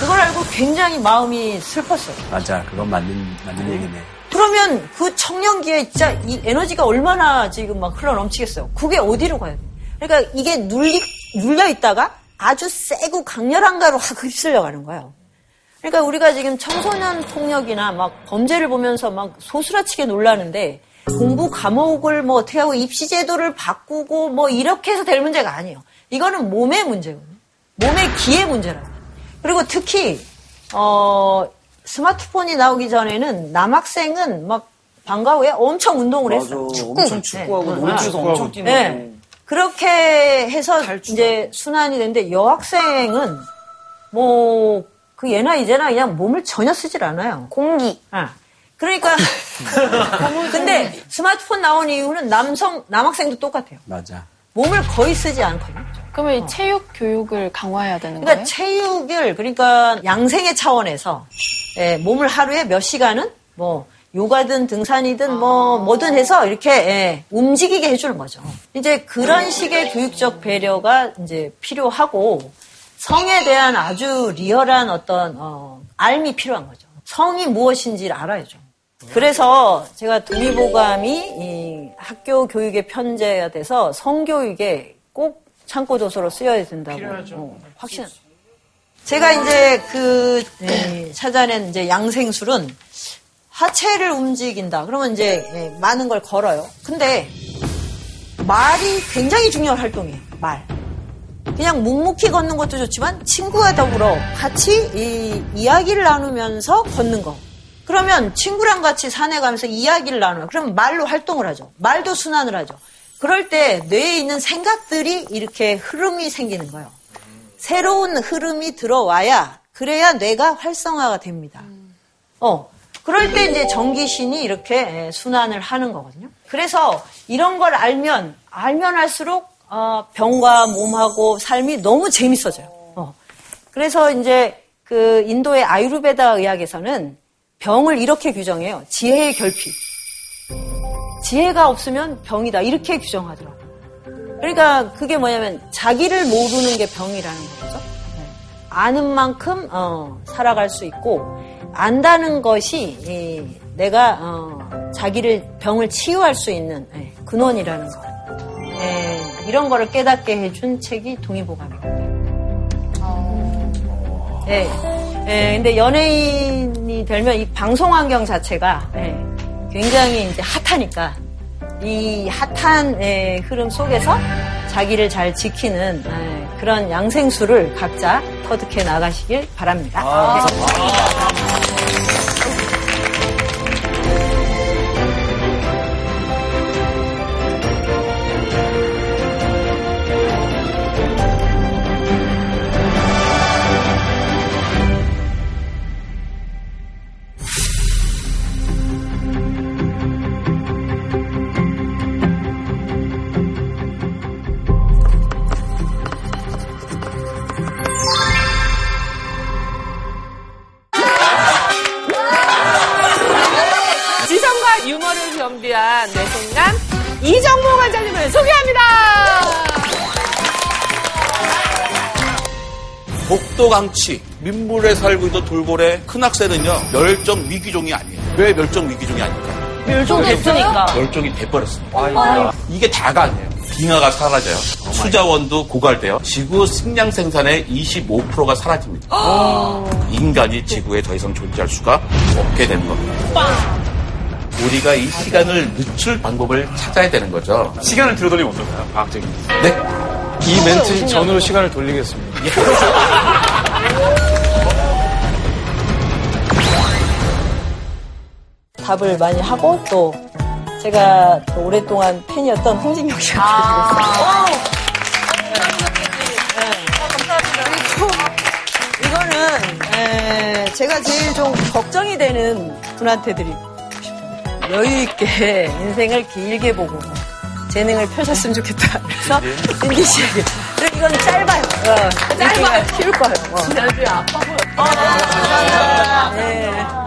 그걸 알고 굉장히 마음이 슬펐어요. 맞아, 그건 맞는 맞는 얘기네. 그러면 그 청년기에 진짜 이 에너지가 얼마나 지금 막 흘러 넘치겠어요. 그게 어디로 가야 돼? 그러니까 이게 눌리, 눌려 있다가 아주 세고 강렬한 가로 확 휩쓸려 가는 거예요. 그러니까 우리가 지금 청소년 폭력이나 막 범죄를 보면서 막 소스라치게 놀라는데 공부 과목을 뭐 어떻게 하고 입시 제도를 바꾸고 뭐 이렇게 해서 될 문제가 아니에요. 이거는 몸의 문제거든요. 몸의 기의 문제라고. 그리고 특히 어 스마트폰이 나오기 전에는 남학생은 막 방과 후에 엄청 운동을 맞아, 했어요. 엄청 축구하고 놀이터에서 엄청 뛰고. 네. 그렇게 해서 이제 순환이 됐는데 여학생은 뭐 그 예나 이제나 그냥 몸을 전혀 쓰질 않아요. 공기. 아. 그러니까 근데 스마트폰 나온 이후는 남성 남학생도 똑같아요. 맞아. 몸을 거의 쓰지 않거든요. 그러면 이 체육 교육을 강화해야 되는 그러니까 거예요? 체육을 그러니까 양생의 차원에서 예, 몸을 하루에 몇 시간은 뭐 요가든 등산이든 뭐 뭐든 해서 이렇게 예, 움직이게 해주는 거죠. 이제 그런 식의 교육적 배려가 이제 필요하고 성에 대한 아주 리얼한 어떤 어, 알미 필요한 거죠. 성이 무엇인지를 알아야죠. 그래서 제가 동의보감이 이 학교 교육의 편제가 돼서 성교육에 꼭 참고 도서로 쓰여야 된다고 어, 확신. 제가 이제 그 예, 찾아낸 이제 양생술은 하체를 움직인다. 그러면 이제 예, 많은 걸 걸어요. 근데 말이 굉장히 중요한 활동이에요. 말. 그냥 묵묵히 걷는 것도 좋지만 친구와 더불어 같이 이, 이야기를 나누면서 걷는 거. 그러면 친구랑 같이 산에 가면서 이야기를 나눠요. 그럼 말로 활동을 하죠. 말도 순환을 하죠. 그럴 때 뇌에 있는 생각들이 이렇게 흐름이 생기는 거예요. 새로운 흐름이 들어와야 그래야 뇌가 활성화가 됩니다. 어. 그럴 때 이제 전기신이 이렇게 순환을 하는 거거든요. 그래서 이런 걸 알면 알면 할수록 어, 병과 몸하고 삶이 너무 재밌어져요. 어. 그래서 이제 그 인도의 아유르베다 의학에서는 병을 이렇게 규정해요. 지혜의 결핍. 지혜가 없으면 병이다. 이렇게 규정하더라고요. 그러니까 그게 뭐냐면 자기를 모르는 게 병이라는 거죠. 네. 아는 만큼 어, 살아갈 수 있고 안다는 것이 이, 내가 어, 자기를 병을 치유할 수 있는 예, 근원이라는 거. 예, 이런 거를 깨닫게 해준 책이 동의보감이거든요. 예, 예, 근데 연예인이 되면 이 방송 환경 자체가 예, 굉장히 이제 핫하니까 이 핫한 예, 흐름 속에서 자기를 잘 지키는 예, 그런 양생수를 각자 터득해 나가시길 바랍니다. 네. 지성과 독도강치 민물에 살고 있는 돌고래 큰 학새는요 멸종 위기종이 아니에요. 왜 멸종 위기종이 아닐까? 멸종됐으니까. 멸종이 돼버렸습니다. 이게 다가 아니에요. 빙하가 사라져요. 수자원도 고갈돼요. 지구 식량 생산의 25%가 사라집니다. 인간이 지구에 더 이상 존재할 수가 없게 되는 겁니다. 우리가 이 시간을 늦출 방법을 찾아야 되는 거죠. 시간을 들어돌리면 어떨까요? 과학적인. 네? 이 멘트 전으로 시간을 돌리겠습니다. 답을 많이 하고 또 제가 또 오랫동안 팬이었던 홍진경 씨한테 아. 드렸어요. 이거는 에, 제가 제일 좀 걱정이 되는 분한테 드리고 싶어요. 여유 있게 인생을 길게 보고 재능을 펼쳤으면 좋겠다. 그래서 신디 씨에게. 그리고 이건 짧아요. 어, 짧아요. 키울 거예요. 어. 지난주에 아파 보였다. 아, 네. 네.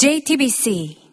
JTBC